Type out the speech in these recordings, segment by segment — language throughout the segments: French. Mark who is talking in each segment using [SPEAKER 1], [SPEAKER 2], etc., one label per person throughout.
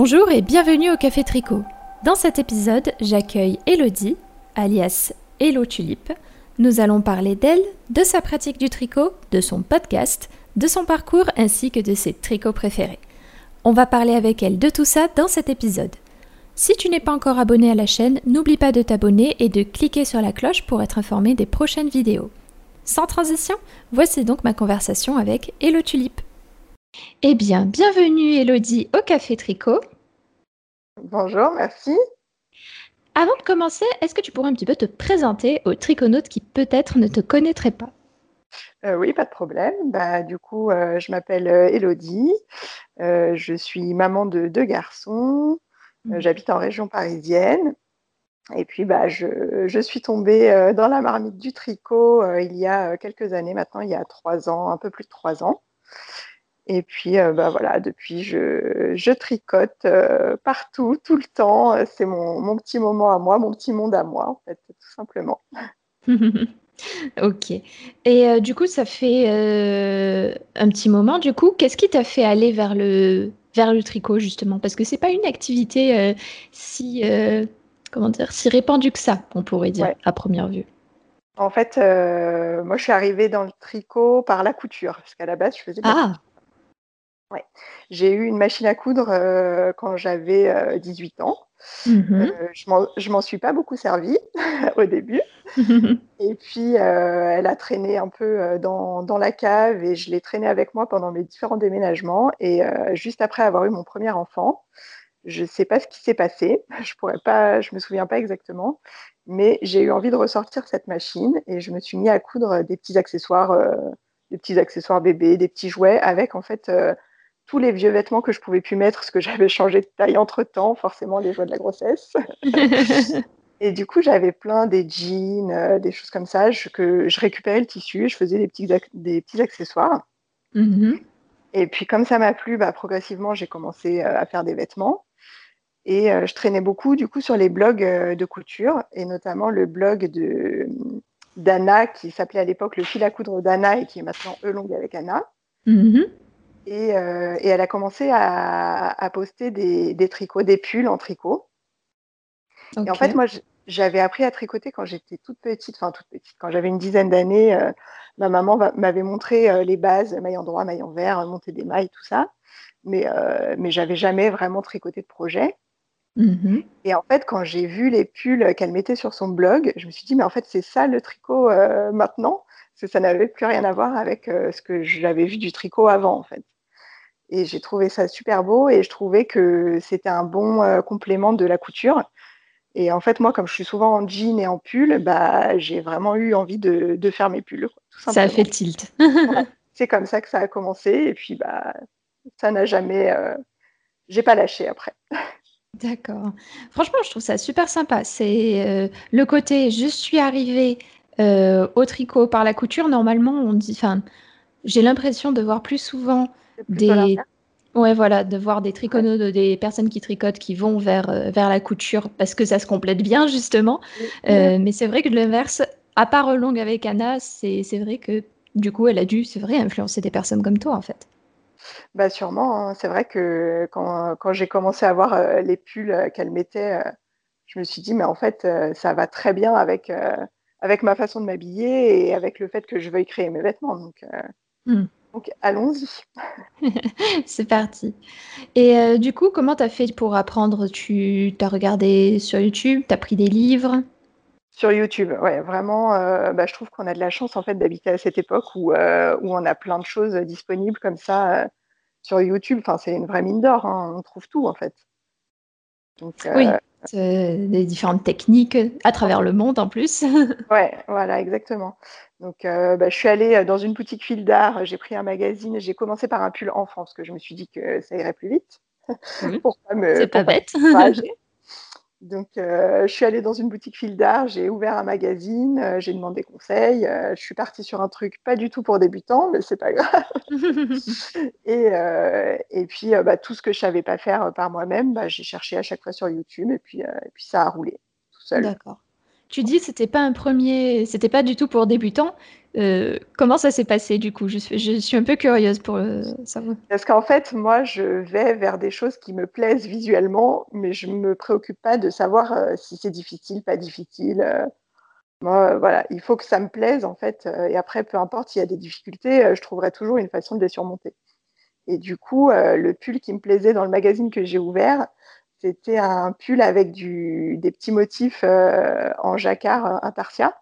[SPEAKER 1] Bonjour et bienvenue au Café Tricot. Dans cet épisode, j'accueille Elodie, alias Hello Tulipe. Nous allons parler d'elle, de sa pratique du tricot, de son podcast, de son parcours ainsi que de ses tricots préférés. On va parler avec elle de tout ça dans cet épisode. Si tu n'es pas encore abonné à la chaîne, n'oublie pas de t'abonner et de cliquer sur la cloche pour être informé des prochaines vidéos. Sans transition, voici donc ma conversation avec Hello Tulipe. Eh bien, bienvenue Elodie au Café Tricot.
[SPEAKER 2] Bonjour, merci.
[SPEAKER 1] Avant de commencer, est-ce que tu pourrais un petit peu te présenter aux triconautes qui peut-être ne te connaîtraient pas?
[SPEAKER 2] Euh, Oui, pas de problème. Bah, du coup, euh, je m'appelle euh, Elodie. je suis maman de deux garçons. Mmh. J'habite en région parisienne. Et puis, bah, je, je suis tombée dans la marmite du tricot il y a quelques années maintenant, il y a trois ans, un peu plus de trois ans. Et puis, euh, bah, voilà, depuis, je, je tricote euh, partout, tout le temps. C'est mon, mon, petit moment à moi, mon petit monde à moi, en fait, tout simplement.
[SPEAKER 1] ok. Et euh, du coup, ça fait un petit moment. Du coup, qu'est-ce qui t'a fait aller vers le, vers le tricot, justement? Parce que c'est pas une activité si, comment dire, si répandue que ça, on pourrait dire, à première vue.
[SPEAKER 2] En fait, moi, je suis arrivée dans le tricot par la couture, parce qu'à la base, je faisais
[SPEAKER 1] ah.
[SPEAKER 2] Ouais. J'ai eu une machine à coudre euh, quand j'avais 18 euh, ans. Mmh euh, je m'en suis pas beaucoup servi au début. et puis, elle a traîné un peu dans, dans, la cave et je l'ai traînée avec moi pendant mes différents déménagements. Et juste après avoir eu mon premier enfant, je ne sais pas ce qui s'est passé. Je pourrais pas, je me souviens pas exactement. Mais j'ai eu envie de ressortir cette machine et je me suis mis à coudre des petits accessoires, des petits accessoires bébés, des petits jouets avec en fait tous les vieux vêtements que je pouvais plus mettre parce que j'avais changé de taille entre temps, forcément les joies de la grossesse. et du coup, j'avais plein des jeans, euh, des choses comme ça, je, que je récupérais le tissu, je faisais des petits, des petits accessoires.
[SPEAKER 1] Mm-hmm.
[SPEAKER 2] Et puis, comme ça m'a plu, bah, progressivement, j'ai commencé euh, à faire des vêtements. Et euh, je traînais beaucoup, du coup, sur les blogs de couture, et notamment le blog de d'Anna, qui s'appelait à l'époque le fil à coudre d'Anna et qui est maintenant E longue avec Anna.
[SPEAKER 1] Mm-hmm.
[SPEAKER 2] Euh, et, elle a commencé à, poster des, tricots, des pulls en tricot. Et en fait, moi, j'avais appris à tricoter quand j'étais toute petite, enfin toute petite, quand j'avais une dizaine d'années. Euh, ma maman m'avait montré euh, les bases, mailles en droit, mailles en vert, monter des mailles, tout ça. Mais, mais j'avais jamais vraiment tricoté de projet.
[SPEAKER 1] Mmh
[SPEAKER 2] et en fait, quand j'ai vu les pulls qu'elle mettait sur son blog, je me suis dit, mais en fait, c'est ça le tricot maintenant, parce que ça n'avait plus rien à voir avec ce que j'avais vu du tricot avant, en fait. Et j'ai trouvé ça super beau et je trouvais que c'était un bon euh, complément de la couture. Et en fait, moi, comme je suis souvent en jean et en pull, bah, j'ai vraiment eu envie de, de faire mes pulls.
[SPEAKER 1] ça a fait tilt.
[SPEAKER 2] C'est comme ça que ça a commencé. Et puis, bah, ça n'a jamais. Euh, j'ai pas lâché après.
[SPEAKER 1] D'accord. Franchement, je trouve ça super sympa. C'est euh, le côté je suis arrivée au tricot par la couture. Normalement, on dit. Enfin, j'ai l'impression de voir plus souvent des ouais voilà de voir des tricotos des personnes qui tricotent qui vont vers euh, vers la couture parce que ça se complète bien justement. Euh, mais c'est vrai que l'inverse à part longue avec Anna c'est vrai que du coup elle a dû c'est vrai influencer des personnes comme toi en fait.
[SPEAKER 2] Bah sûrement hein. c'est vrai que quand, quand j'ai commencé à voir euh, les pulls qu'elle mettait je me suis dit mais en fait ça va très bien avec avec ma façon de m'habiller et avec le fait que je veuille créer mes vêtements. Donc
[SPEAKER 1] mmh.
[SPEAKER 2] Donc allons-y.
[SPEAKER 1] C'est parti. Et euh, du coup, comment tu as fait pour apprendre? Tu as regardé sur YouTube? Tu as pris des livres?
[SPEAKER 2] Sur YouTube, ouais, vraiment, euh, bah, je trouve qu'on a de la chance en fait d'habiter à cette époque où, euh, où on a plein de choses disponibles comme ça sur YouTube. Enfin, c'est une vraie mine d'or, hein, on trouve tout en fait.
[SPEAKER 1] Oui, des différentes techniques à travers le monde en plus.
[SPEAKER 2] ouais, voilà, exactement. Donc, euh, bah, je suis allée euh, dans une boutique fil d'art, j'ai pris un magazine, j'ai commencé par un pull enfant parce que je me suis dit que ça irait plus vite.
[SPEAKER 1] C'est pas bête.
[SPEAKER 2] Donc, euh, je suis allée dans une boutique fil d'art, j'ai ouvert un magazine, j'ai demandé conseil. je suis partie sur un truc pas du tout pour débutants, mais c'est pas grave. et, et, puis, bah, tout ce que je savais pas faire par moi-même, bah, j'ai cherché à chaque fois sur YouTube et puis, et puis ça a roulé tout seul.
[SPEAKER 1] D'accord. Tu dis c'était pas un premier, c'était pas du tout pour débutants. Euh, comment ça s'est passé du coup? Je suis, un peu curieuse pour euh, savoir.
[SPEAKER 2] Parce qu'en fait, moi, je vais vers des choses qui me plaisent visuellement, mais je me préoccupe pas de savoir euh, si c'est difficile, pas difficile. moi, voilà, il faut que ça me plaise en fait. et après, peu importe s'il y a des difficultés, je trouverai toujours une façon de les surmonter. Et du coup, le pull qui me plaisait dans le magazine que j'ai ouvert, c'était un pull avec du, des petits motifs en jacquard intarsia.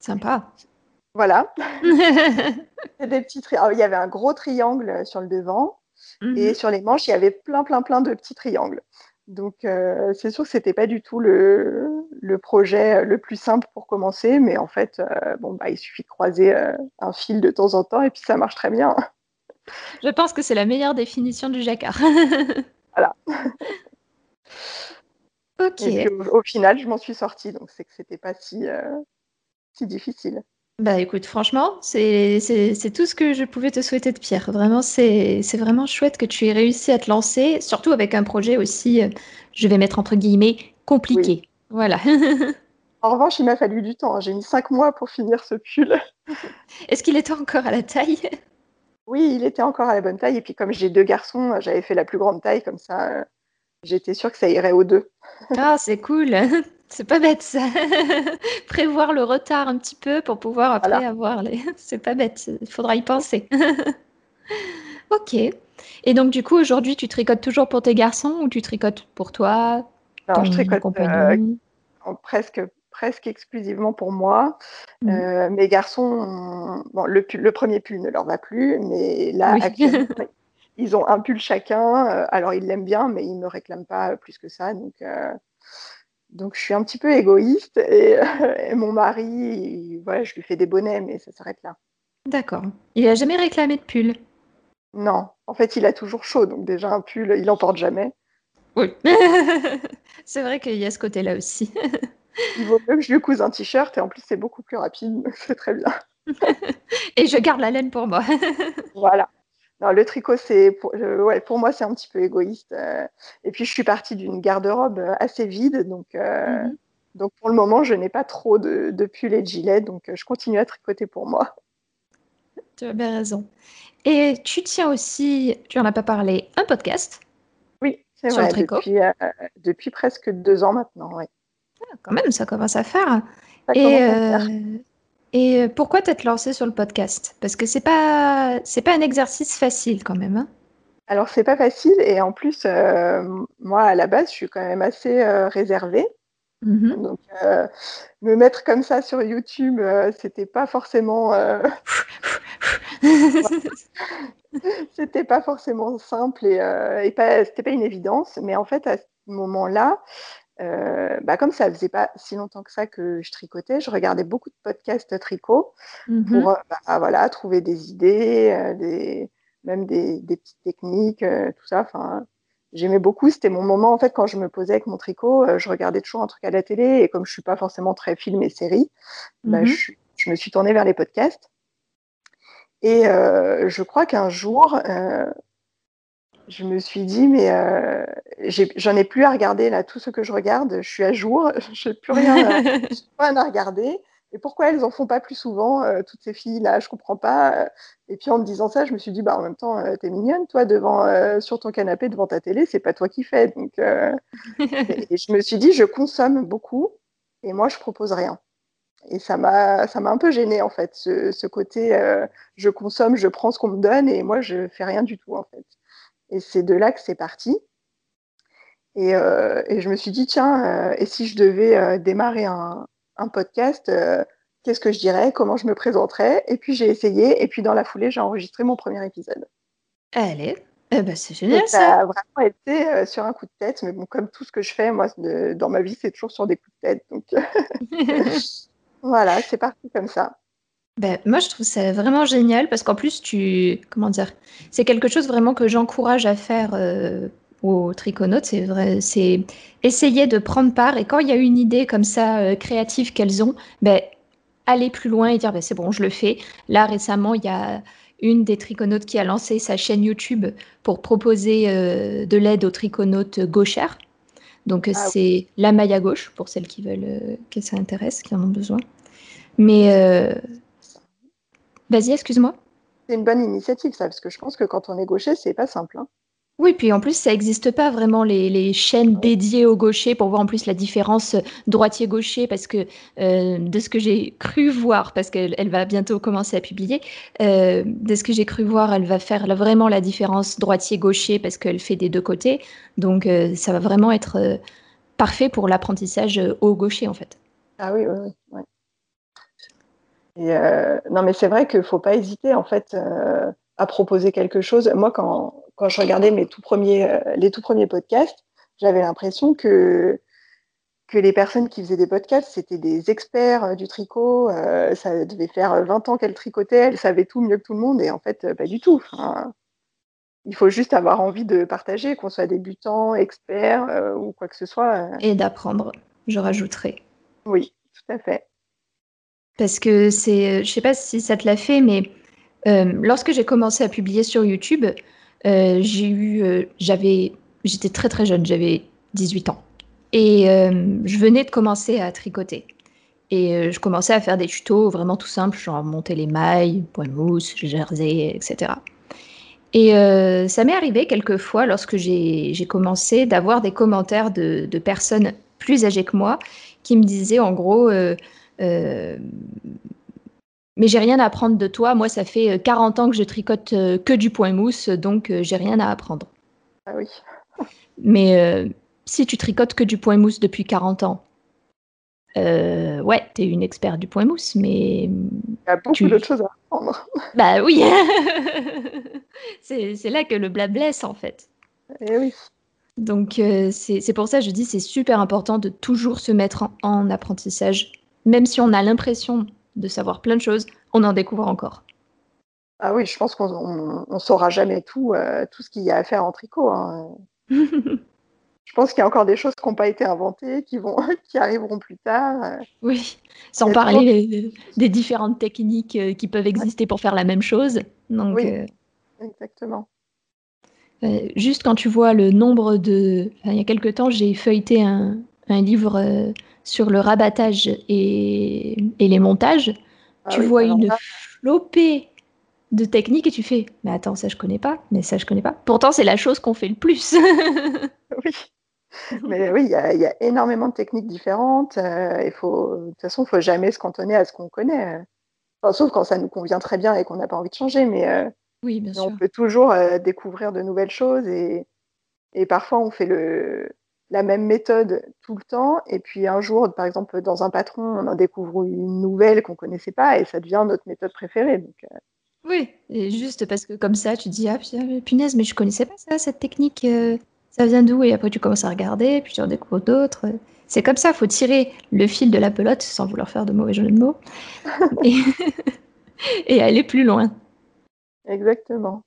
[SPEAKER 1] Sympa.
[SPEAKER 2] Voilà. des petits il y avait un gros triangle sur le devant et mhm. sur les manches, il y avait plein, plein, plein de petits triangles. Donc, euh, c'est sûr que ce n'était pas du tout le, le, projet le plus simple pour commencer, mais en fait, euh, bon, bah, il suffit de croiser euh, un fil de temps en temps et puis ça marche très bien.
[SPEAKER 1] Je pense que c'est la meilleure définition du jacquard.
[SPEAKER 2] voilà.
[SPEAKER 1] ok.
[SPEAKER 2] Et au, final, je m'en suis sortie, donc c'est que c'était pas si, si difficile.
[SPEAKER 1] Bah écoute, franchement, c'est tout ce que je pouvais te souhaiter de Pierre. Vraiment, c'est vraiment chouette que tu aies réussi à te lancer, surtout avec un projet aussi, euh, je vais mettre entre guillemets, compliqué. Voilà.
[SPEAKER 2] en revanche, il m'a fallu du temps. Hein. J'ai mis cinq mois pour finir ce pull.
[SPEAKER 1] Est-ce qu'il était encore à la taille?
[SPEAKER 2] Oui, il était encore à la bonne taille. Et puis comme j'ai deux garçons, j'avais fait la plus grande taille, comme ça, euh, j'étais sûre que ça irait aux deux.
[SPEAKER 1] ah, c'est cool. C'est pas bête ça. Prévoir le retard un petit peu pour pouvoir après avoir les. C'est pas bête. Il faudra y penser. ok. Et donc du coup aujourd'hui tu tricotes toujours pour tes garçons ou tu tricotes pour toi
[SPEAKER 2] Non, je tricote euh, presque presque exclusivement pour moi. Mmh. Euh, mes garçons, bon, le, le, premier pull ne leur va plus, mais là, actuellement, ils ont un pull chacun. Euh, alors, ils l'aiment bien, mais ils ne me réclament pas plus que ça. Donc, donc je suis un petit peu égoïste et, mon mari, voilà, je lui fais des bonnets, mais ça s'arrête là.
[SPEAKER 1] D'accord. Il n'a jamais réclamé de pull?
[SPEAKER 2] Non, en fait il a toujours chaud, donc déjà un pull, il n'en porte jamais.
[SPEAKER 1] Oui. c'est vrai qu'il y a ce côté-là aussi.
[SPEAKER 2] il vaut mieux que je lui couse un t-shirt et en plus c'est beaucoup plus rapide, c'est très bien.
[SPEAKER 1] et je garde la laine pour moi.
[SPEAKER 2] voilà le tricot, c'est pour, ouais, pour moi, c'est un petit peu égoïste. Euh. et puis, je suis partie d'une garde-robe euh, assez vide. Donc, euh, mhm. donc, pour le moment, je n'ai pas trop de, de pulls et de gilets. Donc, je continue à tricoter pour moi.
[SPEAKER 1] Tu as bien raison. Et tu tiens aussi, tu en as pas parlé, un podcast?
[SPEAKER 2] Oui, c'est vrai. Depuis, depuis, presque deux ans maintenant. Ouais.
[SPEAKER 1] Ah, quand même, ça commence à faire. et, à faire. Et euh, pourquoi t'être lancé sur le podcast? Parce que c'est pas c'est pas un exercice facile quand même. Hein
[SPEAKER 2] Alors c'est pas facile et en plus euh, moi à la base je suis quand même assez euh, réservée. Mmh Donc me mettre comme ça sur YouTube c'était pas forcément c'était pas forcément simple et, et pas c'était pas une évidence. Mais en fait à ce moment-là euh, bah, comme ça faisait pas si longtemps que ça que je tricotais, je regardais beaucoup de podcasts tricot mmh pour euh, bah, voilà, trouver des idées, euh, des, même des, des petites techniques, tout ça. Enfin, j'aimais beaucoup. C'était mon moment en fait quand je me posais avec mon tricot, je regardais toujours un truc à la télé et comme je suis pas forcément très film et série, bah, mmh je, je, me suis tournée vers les podcasts. Et je crois qu'un jour, je me suis dit, mais euh, j'en ai, plus à regarder là, tout ce que je regarde, je suis à jour, je n'ai plus rien, à, à regarder. Et pourquoi elles en font pas plus souvent, euh, toutes ces filles-là? Je comprends pas. Et puis en me disant ça, je me suis dit, bah en même temps, tu euh, t'es mignonne, toi, devant, sur ton canapé, devant ta télé, c'est pas toi qui fais. Donc, et, je me suis dit, je consomme beaucoup, et moi, je propose rien. Et ça m'a, ça m'a un peu gênée en fait, ce, ce côté, je consomme, je prends ce qu'on me donne, et moi, je fais rien du tout en fait. Et c'est de là que c'est parti. Et, euh, et, je me suis dit, tiens, euh, et si je devais euh, démarrer un, un podcast, qu'est-ce que je dirais Comment je me présenterais? Et puis j'ai essayé, et puis dans la foulée, j'ai enregistré mon premier épisode.
[SPEAKER 1] Allez, eh ben, c'est génial
[SPEAKER 2] ça. Ça a vraiment été sur un coup de tête, mais bon, comme tout ce que je fais, moi, dans ma vie, c'est toujours sur des coups de tête. Donc voilà, c'est parti comme ça.
[SPEAKER 1] Ben, moi, je trouve ça vraiment génial parce qu'en plus, tu. Comment dire C'est quelque chose vraiment que j'encourage à faire euh, aux triconautes. C'est vrai, c'est essayer de prendre part et quand il y a une idée comme ça euh, créative qu'elles ont, ben, aller plus loin et dire ben, c'est bon, je le fais. Là, récemment, il y a une des triconautes qui a lancé sa chaîne YouTube pour proposer euh, de l'aide aux triconautes gauchères. Donc ah c'est la maille à gauche pour celles qui veulent que ça intéresse, qui en ont besoin. Mais vas-y, excuse-moi.
[SPEAKER 2] C'est une bonne initiative ça, parce que je pense que quand on est gaucher, c'est pas simple. Hein.
[SPEAKER 1] Oui, puis en plus, ça n'existe pas vraiment les, chaînes dédiées au gaucher pour voir en plus la différence droitier-gaucher, parce que euh, de ce que j'ai cru voir, parce qu'elle va bientôt commencer à publier, euh, de ce que j'ai cru voir, elle va faire vraiment la différence droitier-gaucher parce qu'elle fait des deux côtés. Donc euh, ça va vraiment être parfait pour l'apprentissage au gaucher en fait.
[SPEAKER 2] Ah oui, oui, oui. Et non, mais c'est vrai qu'il ne faut pas hésiter en fait à proposer quelque chose. Moi, quand quand je regardais mes tout premiers, euh, les tout premiers podcasts, j'avais l'impression que, que les personnes qui faisaient des podcasts, c'était des experts euh, du tricot. Euh, ça devait faire 20 ans qu'elles tricotaient, elles savaient tout mieux que tout le monde, et en fait, pas du tout. il faut juste avoir envie de partager, qu'on soit débutant, expert ou quoi que ce soit.
[SPEAKER 1] Et d'apprendre, je rajouterai.
[SPEAKER 2] Oui, tout à fait.
[SPEAKER 1] Parce que c'est, je sais pas si ça te l'a fait, mais lorsque j'ai commencé à publier sur YouTube, euh, j'ai eu, euh, j'avais, j'étais très très jeune, j'avais 18 ans. Et euh, je venais de commencer à tricoter. Et je commençais à faire des tutos vraiment tout simples, genre monter les mailles, point mousse, jersey, etc. Et ça m'est arrivé quelques fois lorsque j'ai commencé d'avoir des commentaires de, de, personnes plus âgées que moi qui me disaient en gros mais j'ai rien à apprendre de toi. Moi, ça fait 40 euh, ans que je tricote euh, que du point mousse, donc euh, j'ai rien à apprendre.
[SPEAKER 2] Ah oui.
[SPEAKER 1] Mais si tu tricotes que du point mousse depuis 40 ans, euh, ouais, tu es une experte du point mousse, mais.
[SPEAKER 2] Il y a beaucoup d'autres choses à apprendre.
[SPEAKER 1] Bah oui C'est là que le blabla blesse, en fait.
[SPEAKER 2] Eh oui.
[SPEAKER 1] Donc, c'est pour ça que je dis c'est super important de toujours se mettre en apprentissage, même si on a l'impression de savoir plein de choses, on en découvre encore.
[SPEAKER 2] Ah oui, je pense qu'on ne saura jamais tout, euh, tout ce qu'il y a à faire en tricot. Hein. je pense qu'il y a encore des choses qui n'ont pas été inventées, qui, vont, qui arriveront plus tard. Euh.
[SPEAKER 1] Oui, sans parler des, différentes techniques euh, qui peuvent exister pour faire la même chose. Donc, oui,
[SPEAKER 2] exactement.
[SPEAKER 1] juste quand tu vois le nombre de... il y a quelque temps, j'ai feuilleté un, un livre sur le rabattage et, les montages, ah tu vois une flopée de techniques et tu fais mais attends ça je connais pas mais ça je connais pas. Pourtant c'est la chose qu'on fait le plus.
[SPEAKER 2] Oui. Mais oui il y, a énormément de techniques différentes euh, il faut de toute façon il faut jamais se cantonner à ce qu'on connaît. Sauf quand ça nous convient très bien et qu'on n'a pas envie de changer mais euh,
[SPEAKER 1] oui bien sûr.
[SPEAKER 2] on peut toujours euh, découvrir de nouvelles choses et, et parfois on fait le la même méthode tout le temps. Et puis un jour, par exemple, dans un patron, on en découvre une nouvelle qu'on ne connaissait pas et ça devient notre méthode préférée. Donc, euh.
[SPEAKER 1] Oui, et juste parce que comme ça, tu dis, ah punaise, mais je connaissais pas ça, cette technique, euh, ça vient d'où? Et après, tu commences à regarder, puis tu en découvres d'autres. C'est comme ça, il faut tirer le fil de la pelote sans vouloir faire de mauvais jeu de mots et aller plus loin.
[SPEAKER 2] Exactement.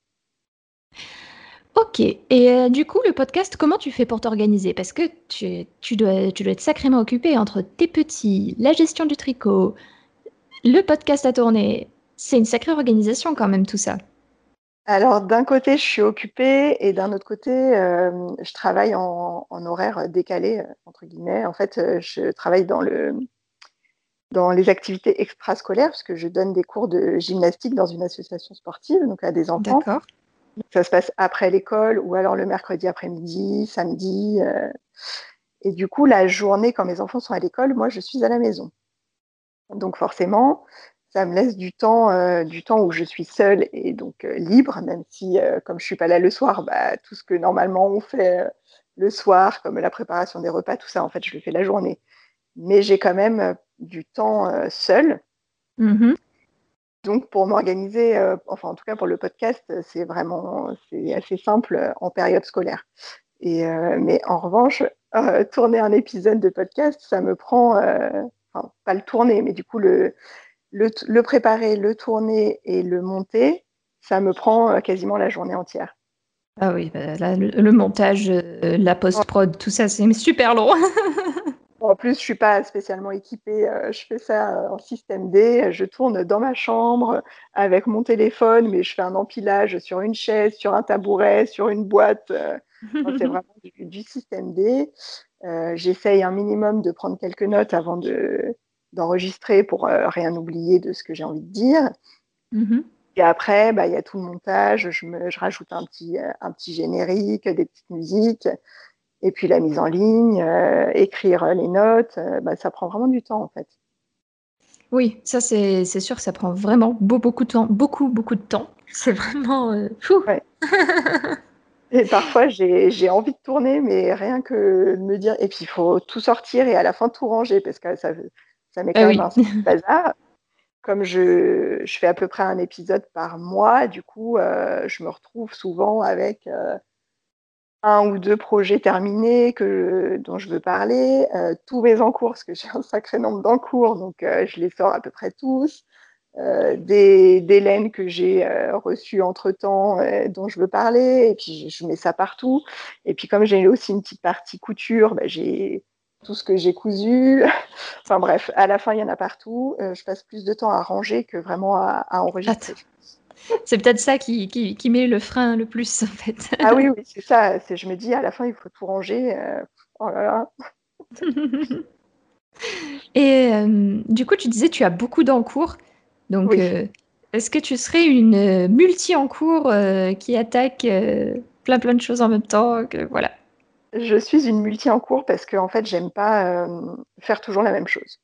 [SPEAKER 1] Ok, et euh, du coup, le podcast, comment tu fais pour t'organiser? Parce que tu, tu, dois, tu dois être sacrément occupé entre tes petits, la gestion du tricot, le podcast à tourner. C'est une sacrée organisation quand même tout ça.
[SPEAKER 2] Alors d'un côté, je suis occupée et d'un autre côté, euh, je travaille en, horaire décalé, euh, entre guillemets. En fait, je travaille dans, le, dans les activités extrascolaires parce que je donne des cours de gymnastique dans une association sportive, donc à des enfants.
[SPEAKER 1] D'accord.
[SPEAKER 2] Ça se passe après l'école ou alors le mercredi après-midi, samedi. Euh. et du coup, la journée, quand mes enfants sont à l'école, moi, je suis à la maison. Donc forcément, ça me laisse du temps, euh, du temps où je suis seule et donc euh, libre, même si, comme je suis pas là le soir, bah, tout ce que normalement on fait le soir, comme la préparation des repas, tout ça, en fait, je le fais la journée. Mais j'ai quand même du temps seul.
[SPEAKER 1] Mmh
[SPEAKER 2] donc, pour m'organiser, euh, enfin, en tout cas pour le podcast, c'est vraiment c'est assez simple euh, en période scolaire. Et, euh, mais en revanche, tourner un épisode de podcast, ça me prend, enfin, pas le tourner, mais du coup, le, le, préparer, le tourner et le monter, ça me prend quasiment la journée entière.
[SPEAKER 1] Ah oui, bah, le, montage, la post-prod, tout ça, c'est super long.
[SPEAKER 2] En plus, je suis pas spécialement équipée. Euh, je fais ça euh, en système D. Je tourne dans ma chambre avec mon téléphone, mais je fais un empilage sur une chaise, sur un tabouret, sur une boîte. Euh, c'est vraiment du, système D. J'essaye un minimum de prendre quelques notes avant d'enregistrer pour rien oublier de ce que j'ai envie de dire. Mm-hmm. Et après, bah, il y a tout le montage, je, me, je rajoute un petit, un petit générique, des petites musiques, et puis la mise en ligne, écrire les notes, bah, ça prend vraiment du temps en fait.
[SPEAKER 1] Oui, ça c'est sûr, ça prend vraiment beaucoup de temps, beaucoup, beaucoup de temps. C'est vraiment euh, fou.
[SPEAKER 2] et parfois j'ai envie de tourner, mais rien que de me dire, et puis il faut tout sortir et à la fin tout ranger, parce que ça, ça met ah quand même un bazar. Comme je, je, fais à peu près un épisode par mois, du coup, euh, je me retrouve souvent avec euh, un ou deux projets terminés que, dont je veux parler, euh, tous mes encours, parce que j'ai un sacré nombre d'encours, donc euh, je les sors à peu près tous, euh, des, des, laines que j'ai reçues entre-temps dont je veux parler, et puis je, mets ça partout. Et puis comme j'ai aussi une petite partie couture, bah, j'ai tout ce que j'ai cousu. enfin bref, à la fin, il y en a partout. je passe plus de temps à ranger que vraiment à, à enregistrer.
[SPEAKER 1] C'est peut-être ça qui, qui, met le frein le plus, en fait.
[SPEAKER 2] ah oui, oui, c'est ça. Je me dis, à la fin, il faut tout ranger. Euh, oh là là.
[SPEAKER 1] Et euh, du coup, tu disais, tu as beaucoup d'encours. Donc, euh, est-ce que tu serais une multi-encours qui attaque plein plein de choses en même temps que, voilà.
[SPEAKER 2] Je suis une multi-encours parce que, en fait, j'aime pas faire toujours la même chose.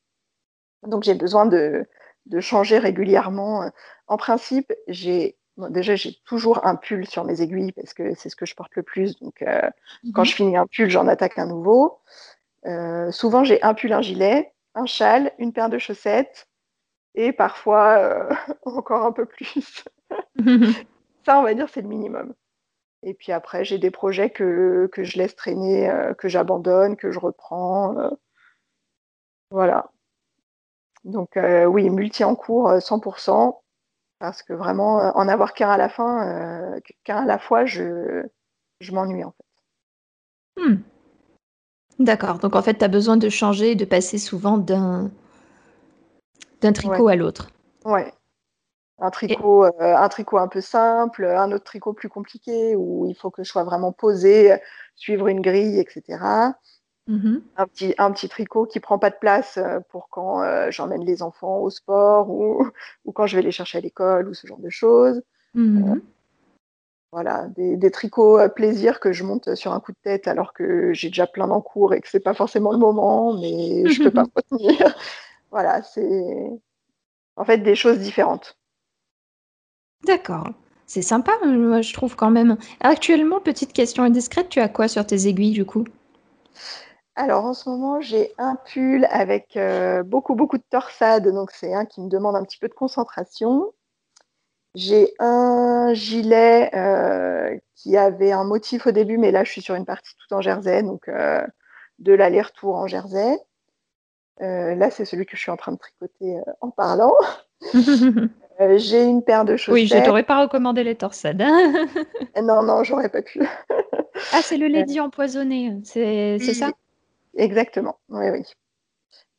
[SPEAKER 2] Donc, j'ai besoin de, de changer régulièrement en principe, j'ai déjà j'ai toujours un pull sur mes aiguilles parce que c'est ce que je porte le plus. Donc euh, quand mhm. je finis un pull, j'en attaque un nouveau. Euh, souvent j'ai un pull, un gilet, un châle, une paire de chaussettes et parfois euh, encore un peu plus. Ça, on va dire, c'est le minimum. Et puis après, j'ai des projets que, que, je laisse traîner, que j'abandonne, que je reprends. voilà. Donc oui, multi en cours 100%. Parce que vraiment, euh, en avoir qu'un à la fin, euh, qu'un à la fois, je, je m'ennuie en fait.
[SPEAKER 1] Hmm. D'accord. Donc en fait, tu as besoin de changer, de passer souvent d'un d'un tricot à l'autre.
[SPEAKER 2] Ouais. Un tricot, euh, un tricot un peu simple, un autre tricot plus compliqué où il faut que je sois vraiment posé, suivre une grille, etc. Mmh un, petit, un petit tricot qui prend pas de place euh, pour quand euh, j'emmène les enfants au sport ou, ou, quand je vais les chercher à l'école ou ce genre de choses. Mmh euh, voilà, des, des, tricots à plaisir que je monte sur un coup de tête alors que j'ai déjà plein d'encours et que c'est pas forcément le moment, mais je peux pas retenir. voilà, c'est en fait des choses différentes.
[SPEAKER 1] D'accord. C'est sympa, moi, je trouve quand même. Actuellement, petite question indiscrète, tu as quoi sur tes aiguilles du coup?
[SPEAKER 2] Alors en ce moment, j'ai un pull avec euh, beaucoup, beaucoup de torsade, donc c'est un qui me demande un petit peu de concentration. J'ai un gilet euh, qui avait un motif au début, mais là je suis sur une partie tout en jersey, donc euh, de l'aller-retour en jersey. là, c'est celui que je suis en train de tricoter en parlant. j'ai une paire de chaussettes.
[SPEAKER 1] Oui, je t'aurais pas recommandé les torsades. Hein.
[SPEAKER 2] non, non, j'aurais pas pu.
[SPEAKER 1] ah, c'est le lady empoisonné, c'est ça?
[SPEAKER 2] Exactement, oui, oui.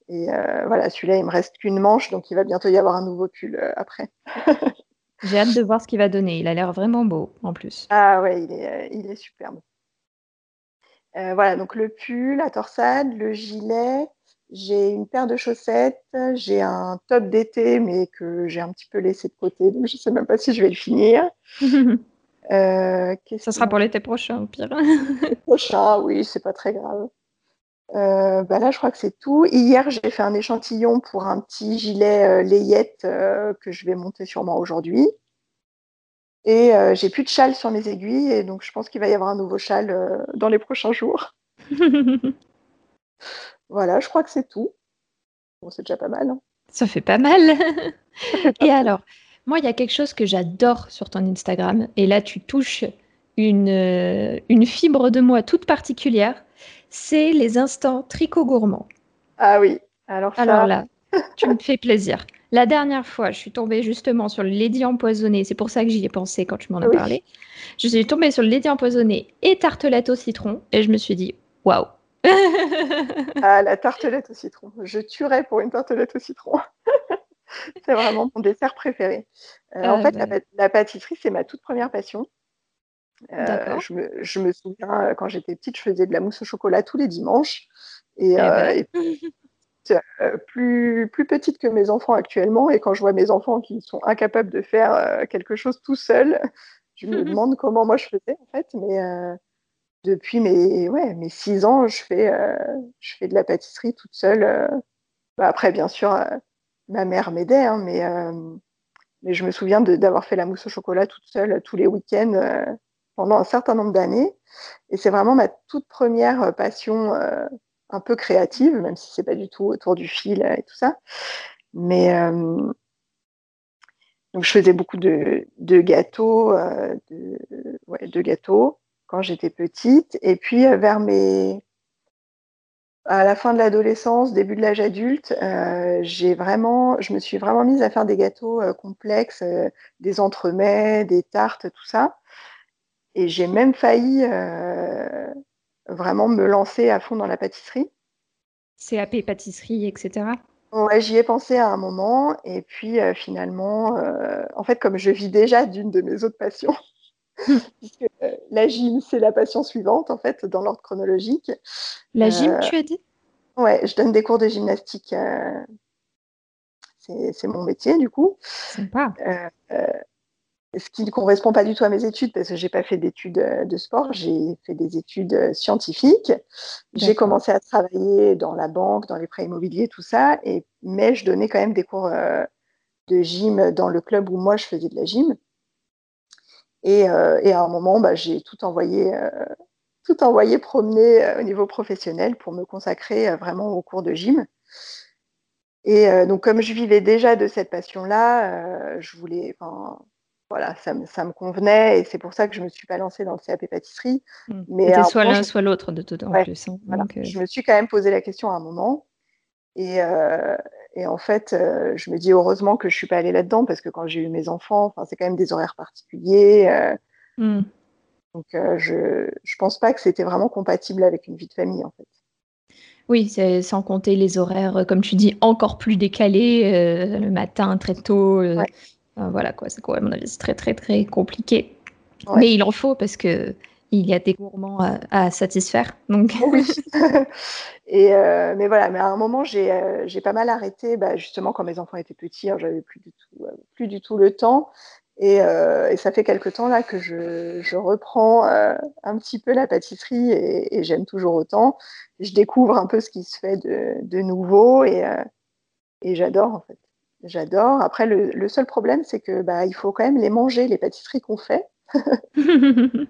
[SPEAKER 2] Et euh, voilà, celui-là, il me reste qu'une manche, donc il va bientôt y avoir un nouveau pull euh, après.
[SPEAKER 1] J'ai hâte de voir ce qu'il va donner. Il a l'air vraiment beau, en plus.
[SPEAKER 2] Ah ouais, il est, euh, il est superbe. voilà, donc le pull, la torsade, le gilet. J'ai une paire de chaussettes. J'ai un top d'été, mais que j'ai un petit peu laissé de côté, donc je ne sais même pas si je vais le finir.
[SPEAKER 1] Ça sera pour l'été prochain, au pire.
[SPEAKER 2] prochain, oui, c'est pas très grave. Euh, bah là, je crois que c'est tout. Hier, j'ai fait un échantillon pour un petit gilet euh, layette euh, que je vais monter sûrement aujourd'hui. Et j'ai plus de châle sur mes aiguilles, et donc je pense qu'il va y avoir un nouveau châle dans les prochains jours. voilà, je crois que c'est tout. Bon, c'est déjà pas mal. Hein.
[SPEAKER 1] Ça fait pas mal. et alors, moi, il y a quelque chose que j'adore sur ton Instagram, et là, tu touches une, une fibre de moi toute particulière c'est les instants tricot gourmand.
[SPEAKER 2] Ah oui, alors
[SPEAKER 1] Alors là, tu me fais plaisir. La dernière fois, je suis tombée justement sur le Lady empoisonné. C'est pour ça que j'y ai pensé quand tu m'en as parlé. Je suis tombée sur le Lady empoisonné et tartelette au citron et je me suis dit waouh.
[SPEAKER 2] ah, la tartelette au citron. Je tuerais pour une tartelette au citron. c'est vraiment mon dessert préféré. Euh, en ah, fait, la, la, pâtisserie, c'est ma toute première passion. Je, me, je, me, souviens, quand j'étais petite, je faisais de la mousse au chocolat tous les dimanches. Et, eh ben. plus, plus petite que mes enfants actuellement. Et quand je vois mes enfants qui sont incapables de faire quelque chose tout seuls, je me demande comment moi je faisais en fait. Mais depuis mes, ouais, mes six ans, je fais, je fais de la pâtisserie toute seule. Bah, après, bien sûr, ma mère m'aidait, hein, mais, mais je me souviens d'avoir fait la mousse au chocolat toute seule tous les week-ends pendant un certain nombre d'années. Et c'est vraiment ma toute première passion un peu créative, même si c'est pas du tout autour du fil et tout ça. Mais donc je faisais beaucoup de, gâteaux, de, gâteaux quand j'étais petite. Et puis vers mes à la fin de l'adolescence, début de l'âge adulte, euh, j'ai vraiment, je me suis vraiment mise à faire des gâteaux euh, complexes, euh, des entremets, des tartes, tout ça. Et j'ai même failli vraiment me lancer à fond dans la pâtisserie.
[SPEAKER 1] CAP pâtisserie, etc.
[SPEAKER 2] Ouais, j'y ai pensé à un moment. Et puis finalement, en fait, comme je vis déjà d'une de mes autres passions, puisque euh, la gym, c'est la passion suivante, en fait, dans l'ordre chronologique.
[SPEAKER 1] La gym, euh, tu as dit?
[SPEAKER 2] Ouais, je donne des cours de gymnastique. Euh, c'est mon métier, du coup.
[SPEAKER 1] Sympa.
[SPEAKER 2] Ce qui ne correspond pas du tout à mes études, parce que je n'ai pas fait d'études de sport, j'ai fait des études scientifiques. J'ai commencé à travailler dans la banque, dans les prêts immobiliers, tout ça, et, mais je donnais quand même des cours de gym dans le club où moi je faisais de la gym. Euh, et, à un moment, bah, j'ai tout envoyé, euh, tout envoyé promener euh, au niveau professionnel pour me consacrer vraiment au cours de gym. Et donc, comme je vivais déjà de cette passion-là, je voulais, voilà, ça me, ça me, convenait et c'est pour ça que je ne me suis pas lancée dans le CAP pâtisserie.
[SPEAKER 1] Mmh. Mais soit l'un, soit l'autre de tout en plus. Hein.
[SPEAKER 2] Je me suis quand même posé la question à un moment. Et, et en fait, euh, je me dis heureusement que je suis pas allée là-dedans parce que quand j'ai eu mes enfants, c'est quand même des horaires particuliers. Euh, hmm. Donc, euh, je ne pense pas que c'était vraiment compatible avec une vie de famille, en fait.
[SPEAKER 1] Oui, sans compter les horaires, comme tu dis, encore plus décalés, le matin très tôt. Voilà quoi, c'est quoi, à mon avis, c'est très très très compliqué. Mais il en faut parce que il y a des gourmands à, satisfaire. Donc.
[SPEAKER 2] Oui. et euh, mais voilà, mais à un moment, j'ai euh, pas mal arrêté, bah, justement, quand mes enfants étaient petits, hein, j'avais plus, du tout, euh, plus du tout le temps. Et, et, ça fait quelque temps là que je, je reprends un petit peu la pâtisserie et, j'aime toujours autant. Je découvre un peu ce qui se fait de, de nouveau et, et j'adore en fait. J'adore. Après, le, le, seul problème, c'est que bah, il faut quand même les manger, les pâtisseries qu'on fait.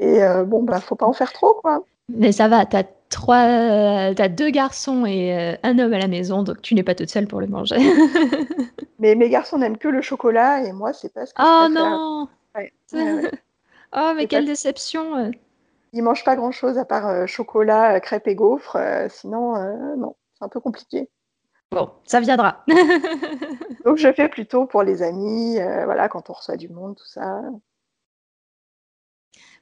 [SPEAKER 2] Et euh, bon, bah, faut pas en faire trop, quoi.
[SPEAKER 1] Mais ça va, t'as trois, euh, as deux garçons et euh, un homme à la maison, donc tu n'es pas toute seule pour le manger.
[SPEAKER 2] mais mes garçons n'aiment que le chocolat et moi, c'est pas ce que
[SPEAKER 1] oh, non Oh, mais quelle déception
[SPEAKER 2] Ils mangent pas grand-chose à part chocolat, crêpes et gaufres. sinon, non, c'est un peu compliqué.
[SPEAKER 1] Bon, ça viendra.
[SPEAKER 2] donc je fais plutôt pour les amis, voilà, quand on reçoit du monde, tout ça.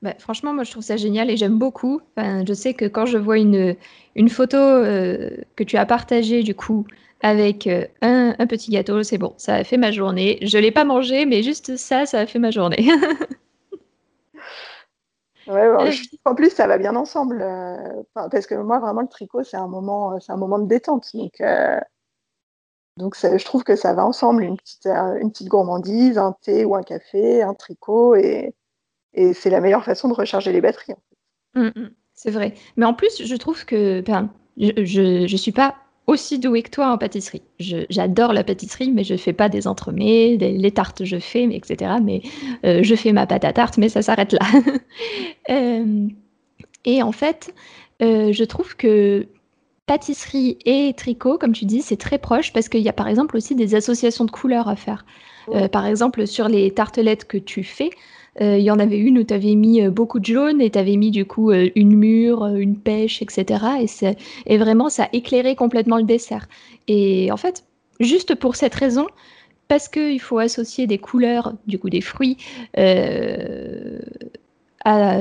[SPEAKER 1] Bah, franchement, moi, je trouve ça génial et j'aime beaucoup. Enfin, je sais que quand je vois une, une photo euh, que tu as partagée, du coup, avec euh, un, un, petit gâteau, c'est bon, ça a fait ma journée. Je ne l'ai pas mangé, mais juste ça, ça a fait ma journée.
[SPEAKER 2] ouais, euh, en plus, ça va bien ensemble. parce que moi, vraiment, le tricot, c'est un moment, c'est un moment de détente. Donc, donc je trouve que ça va ensemble. Une petite, une petite gourmandise, un thé ou un café, un tricot et et c'est la meilleure façon de recharger les batteries.
[SPEAKER 1] Mmh, mmh. c'est vrai. Mais en plus, je trouve que je ne suis pas aussi douée que toi en pâtisserie. J'adore la pâtisserie, mais je ne fais pas des entremets, les tartes je fais, mais etc. Mais euh, je fais ma pâte à tarte, mais ça s'arrête là. Euh, et en fait, euh, je trouve que pâtisserie et tricot, comme tu dis, c'est très proche parce qu'il y a par exemple aussi des associations de couleurs à faire. par exemple, sur les tartelettes que tu fais, euh, il y en avait une où tu avais mis euh, beaucoup de jaune et tu avais mis du coup euh, une mûre, une pêche, etc. Et, et vraiment, ça éclairait complètement le dessert. Et en fait, juste pour cette raison, parce qu'il faut associer des couleurs, du coup des fruits, à,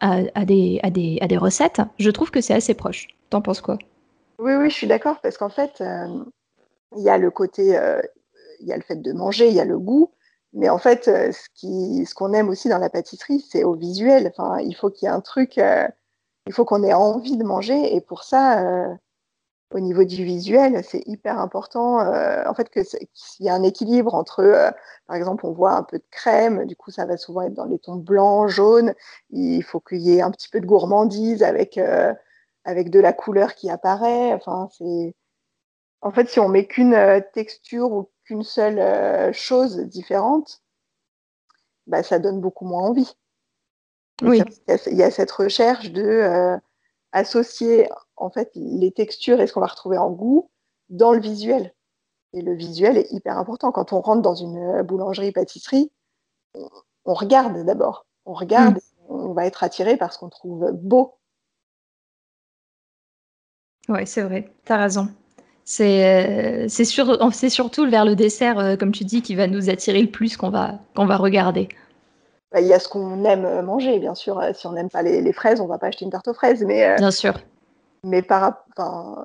[SPEAKER 1] à, des, à, des, à, des, recettes, je trouve que c'est assez proche. T'en penses quoi?
[SPEAKER 2] Oui, oui, je suis d'accord, parce qu'en fait, il y a le côté, il y a le fait de manger, il y a le goût, Mais en fait, ce qui, ce qu'on aime aussi dans la pâtisserie, c'est au visuel. Enfin, il faut qu'il y ait un truc, il faut qu'on ait envie de manger. Et pour ça, au niveau du visuel, c'est hyper important. Euh, en fait, qu'il y a un équilibre entre, euh, par exemple, on voit un peu de crème, du coup, ça va souvent être dans les tons blancs, jaunes. Il faut qu'il y ait un petit peu de gourmandise avec, euh, avec de la couleur qui apparaît. Enfin, c'est. En fait, si on met qu'une texture ou qu'une seule chose différente, bah, ça donne beaucoup moins envie.
[SPEAKER 1] Oui.
[SPEAKER 2] Il y a cette recherche de associer en fait les textures et ce qu'on va retrouver en goût dans le visuel. Et le visuel est hyper important. Quand on rentre dans une boulangerie-pâtisserie, on, regarde d'abord. On regarde, mm. on va être attiré par ce qu'on trouve beau.
[SPEAKER 1] Oui, c'est vrai, tu as raison. C'est euh, surtout vers le dessert, euh, comme tu dis, qui va nous attirer le plus qu'on va, qu'on va regarder.
[SPEAKER 2] Bah, il y a ce qu'on aime manger, bien sûr. Si on n'aime pas les, fraises, on ne va pas acheter une tarte aux fraises. Mais,
[SPEAKER 1] euh, bien sûr.
[SPEAKER 2] Mais par,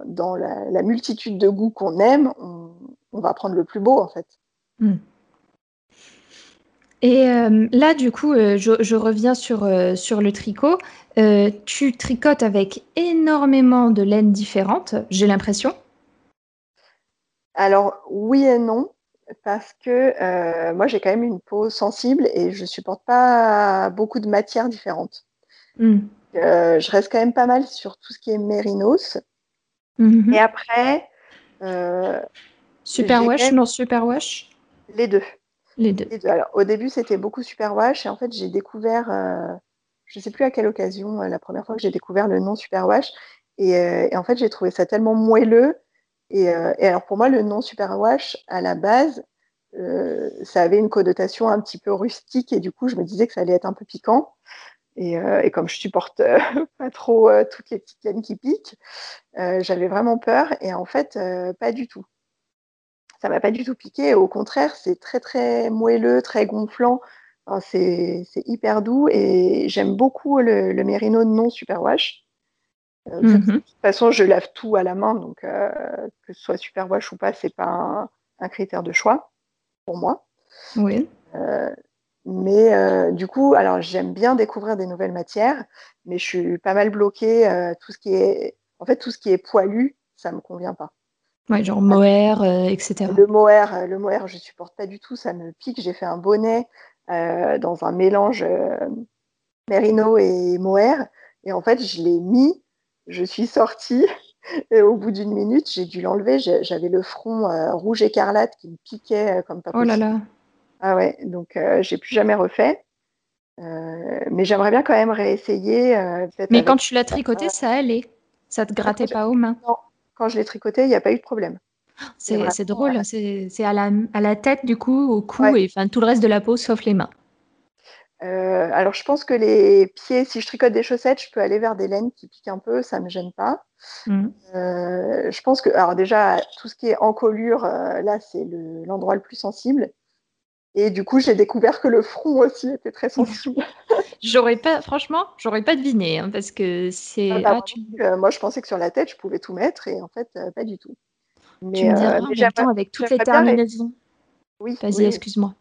[SPEAKER 2] dans la, multitude de goûts qu'on aime, on, va prendre le plus beau, en fait. Hmm.
[SPEAKER 1] Et euh, là, du coup, euh, je, reviens sur, sur le tricot. tu tricotes avec énormément de laines différentes, j'ai l'impression.
[SPEAKER 2] Alors, oui et non parce que euh, moi j'ai quand même une peau sensible et je supporte pas beaucoup de matières différentes. Hmm. Euh, je reste quand même pas mal sur tout ce qui est mérinos. Mhm. Et après.
[SPEAKER 1] Euh, superwash, non superwash
[SPEAKER 2] Les deux.
[SPEAKER 1] Les deux.
[SPEAKER 2] Alors, au début, c'était beaucoup superwash et en fait, j'ai découvert, je ne sais plus à quelle occasion, la première fois que j'ai découvert le nom superwash. Et, et en fait, j'ai trouvé ça tellement moelleux euh, et, alors pour moi, le nom superwash, à la base, euh, ça avait une connotation un petit peu rustique et du coup, je me disais que ça allait être un peu piquant. Et, euh, comme je supporte pas trop toutes les petites laines qui piquent, j'avais vraiment peur. Et en fait, pas du tout. Ça m'a pas du tout piqué. Au contraire, c'est très très moelleux, très gonflant. c'est hyper doux et j'aime beaucoup le, le mérino non superwash. Euh, de mhm. toute façon, je lave tout à la main, donc euh, que ce soit super wash ou pas, c'est pas un, critère de choix pour moi.
[SPEAKER 1] Oui.
[SPEAKER 2] Euh, mais du coup, alors j'aime bien découvrir des nouvelles matières, mais je suis pas mal bloquée. tout ce qui est, en fait, tout ce qui est poilu, ça me convient pas.
[SPEAKER 1] Ouais, genre mohair, etc.
[SPEAKER 2] Le mohair, le mohair, je supporte pas du tout, ça me pique. J'ai fait un bonnet dans un mélange mérino et mohair, et en fait, je l'ai mis je suis sortie et au bout d'une minute, j'ai dû l'enlever. J'avais le front euh, rouge écarlate qui me piquait euh, comme pas possible.
[SPEAKER 1] Oh là là.
[SPEAKER 2] Ah ouais, donc euh, j'ai plus jamais refait. mais j'aimerais bien quand même réessayer.
[SPEAKER 1] mais quand tu l'as tricoté, ça allait. Ça te grattait pas aux mains.
[SPEAKER 2] Non, quand je l'ai tricoté, il n'y a pas eu de problème.
[SPEAKER 1] C'est drôle, c'est à la, à la, tête du coup, au cou et enfin tout le reste de la peau sauf les mains.
[SPEAKER 2] Euh, alors, je pense que les pieds, si je tricote des chaussettes, je peux aller vers des laines qui piquent un peu, ça ne me gêne pas. Mm. Euh, je pense que, alors déjà, tout ce qui est encolure, euh, là, c'est l'endroit le, plus sensible. Et du coup, j'ai découvert que le front aussi était très sensible.
[SPEAKER 1] j'aurais pas, franchement, j'aurais pas deviné, hein, parce que c'est.
[SPEAKER 2] Ah, bah, moi, je pensais que sur la tête, je pouvais tout mettre, et en fait, pas du tout.
[SPEAKER 1] Mais, tu me diras en avec toutes les terminaisons.
[SPEAKER 2] Oui.
[SPEAKER 1] Vas-y, excuse-moi.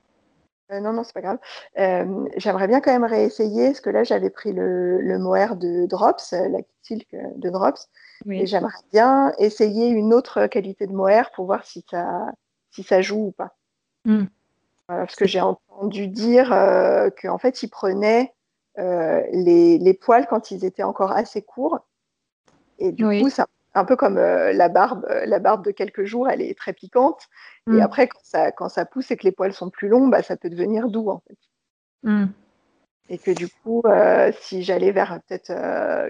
[SPEAKER 2] Euh, non, non, c'est pas grave. Euh, j'aimerais bien quand même réessayer, parce que là, j'avais pris le, le, mohair de Drops, euh, la silk de Drops, et j'aimerais bien essayer une autre qualité de mohair pour voir si ça, si ça joue ou pas. Parce que j'ai entendu dire qu'en fait, ils prenaient les, les, poils quand ils étaient encore assez courts, et du coup, ça un peu comme euh, la barbe, euh, la barbe de quelques jours, elle est très piquante. Et mm. après, quand ça, quand ça pousse et que les poils sont plus longs, bah, ça peut devenir doux en fait. Mm. Et que du coup, euh, si j'allais vers peut-être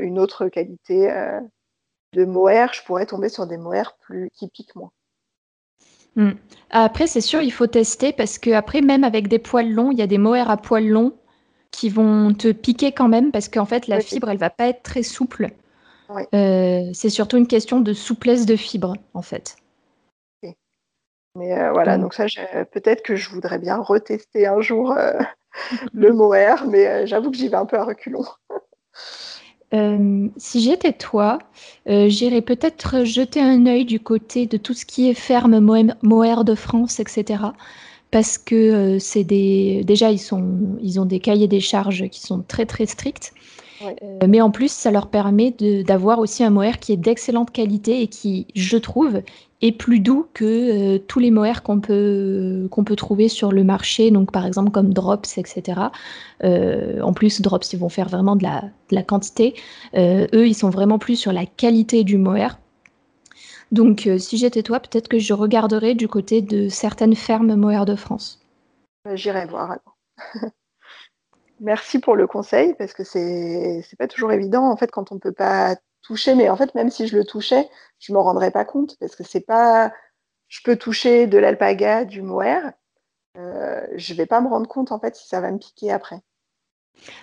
[SPEAKER 2] une autre qualité de mohair, je pourrais tomber sur des mohairs plus qui piquent moins.
[SPEAKER 1] Mm. Après, c'est sûr, il faut tester parce que après, même avec des poils longs, il y a des mohairs à poils longs qui vont te piquer quand même parce qu'en fait, la fibre, elle va pas être très souple. Euh, c'est surtout une question de souplesse de fibre, en fait.
[SPEAKER 2] Mais euh, voilà, donc, ça, peut-être que je voudrais bien retester un jour euh, le mohair, mais j'avoue que j'y vais un peu à reculons.
[SPEAKER 1] si j'étais toi, j'irais peut-être jeter un œil du côté de tout ce qui est ferme mohair de France, etc. parce que c'est des déjà ils sont ils ont des cahiers des charges qui sont très très stricts. mais en plus, ça leur permet d'avoir aussi un mohair qui est d'excellente qualité et qui, je trouve, est plus doux que tous les mohair qu'on peut, peut trouver sur le marché, donc par exemple comme Drops, etc. en plus, Drops, ils vont faire vraiment de la, de la quantité. eux, ils sont vraiment plus sur la qualité du mohair. Donc, euh, si j'étais toi, peut-être que je regarderais du côté de certaines fermes mohair de France.
[SPEAKER 2] J'irai voir Merci pour le conseil, parce que c'est pas toujours évident, en fait, quand on ne peut pas toucher. Mais en fait, même si je le touchais, je ne m'en rendrais pas compte, parce que c'est pas. Je peux toucher de l'alpaga, du mohair. Euh, je ne vais pas me rendre compte, en fait, si ça va me piquer après.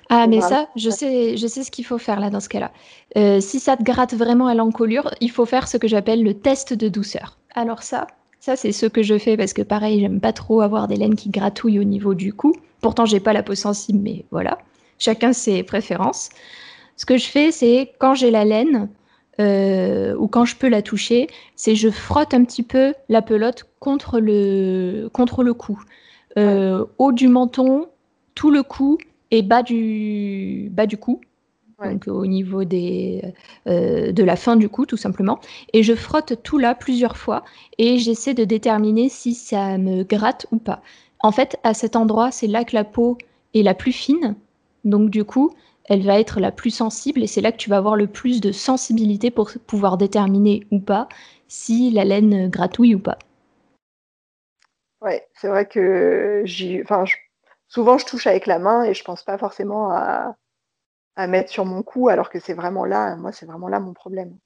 [SPEAKER 1] Ah, mais ça, je sais, je sais ce qu'il faut faire là dans ce cas-là. Euh, si ça te gratte vraiment à l'encolure, il faut faire ce que j'appelle le test de douceur. Alors ça, ça c'est ce que je fais parce que pareil, j'aime pas trop avoir des laines qui gratouillent au niveau du cou. Pourtant, j'ai pas la peau sensible, mais voilà. Chacun ses préférences. Ce que je fais, c'est quand j'ai la laine euh, ou quand je peux la toucher, c'est je frotte un petit peu la pelote contre le, contre le cou. Euh, haut du menton, tout le cou, et bas du, bas du cou, donc au niveau des, euh, de la fin du cou tout simplement. Et je frotte tout là plusieurs fois et j'essaie de déterminer si ça me gratte ou pas. En fait, à cet endroit, c'est là que la peau est la plus fine, donc du coup, elle va être la plus sensible et c'est là que tu vas avoir le plus de sensibilité pour pouvoir déterminer ou pas si la laine gratouille ou pas.
[SPEAKER 2] Ouais, c'est vrai que j'ai, enfin, souvent je touche avec la main et je pense pas forcément à, mettre sur mon cou alors que c'est vraiment là, moi c'est vraiment là mon problème.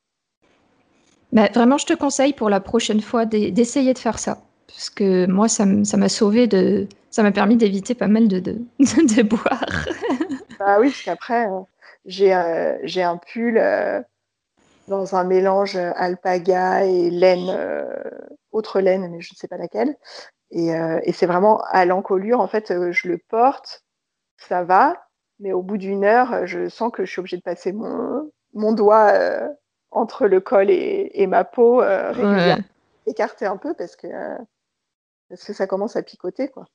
[SPEAKER 1] Bah, vraiment, je te conseille pour la prochaine fois d'essayer de faire ça. Parce que moi, ça m'a sauvé de. Ça m'a permis d'éviter pas mal de, de, boire.
[SPEAKER 2] bah oui, parce qu'après, euh, euh, j'ai un pull euh, dans un mélange alpaga et laine, autre laine, mais je ne sais pas laquelle. Euh, et, c'est vraiment à l'encolure, en fait, euh, je le porte, ça va, mais au bout d'une heure, je sens que je suis obligée de passer mon, mon doigt euh, entre le col et, ma peau régulièrement, écarter un peu parce que, parce que ça commence à picoter, quoi.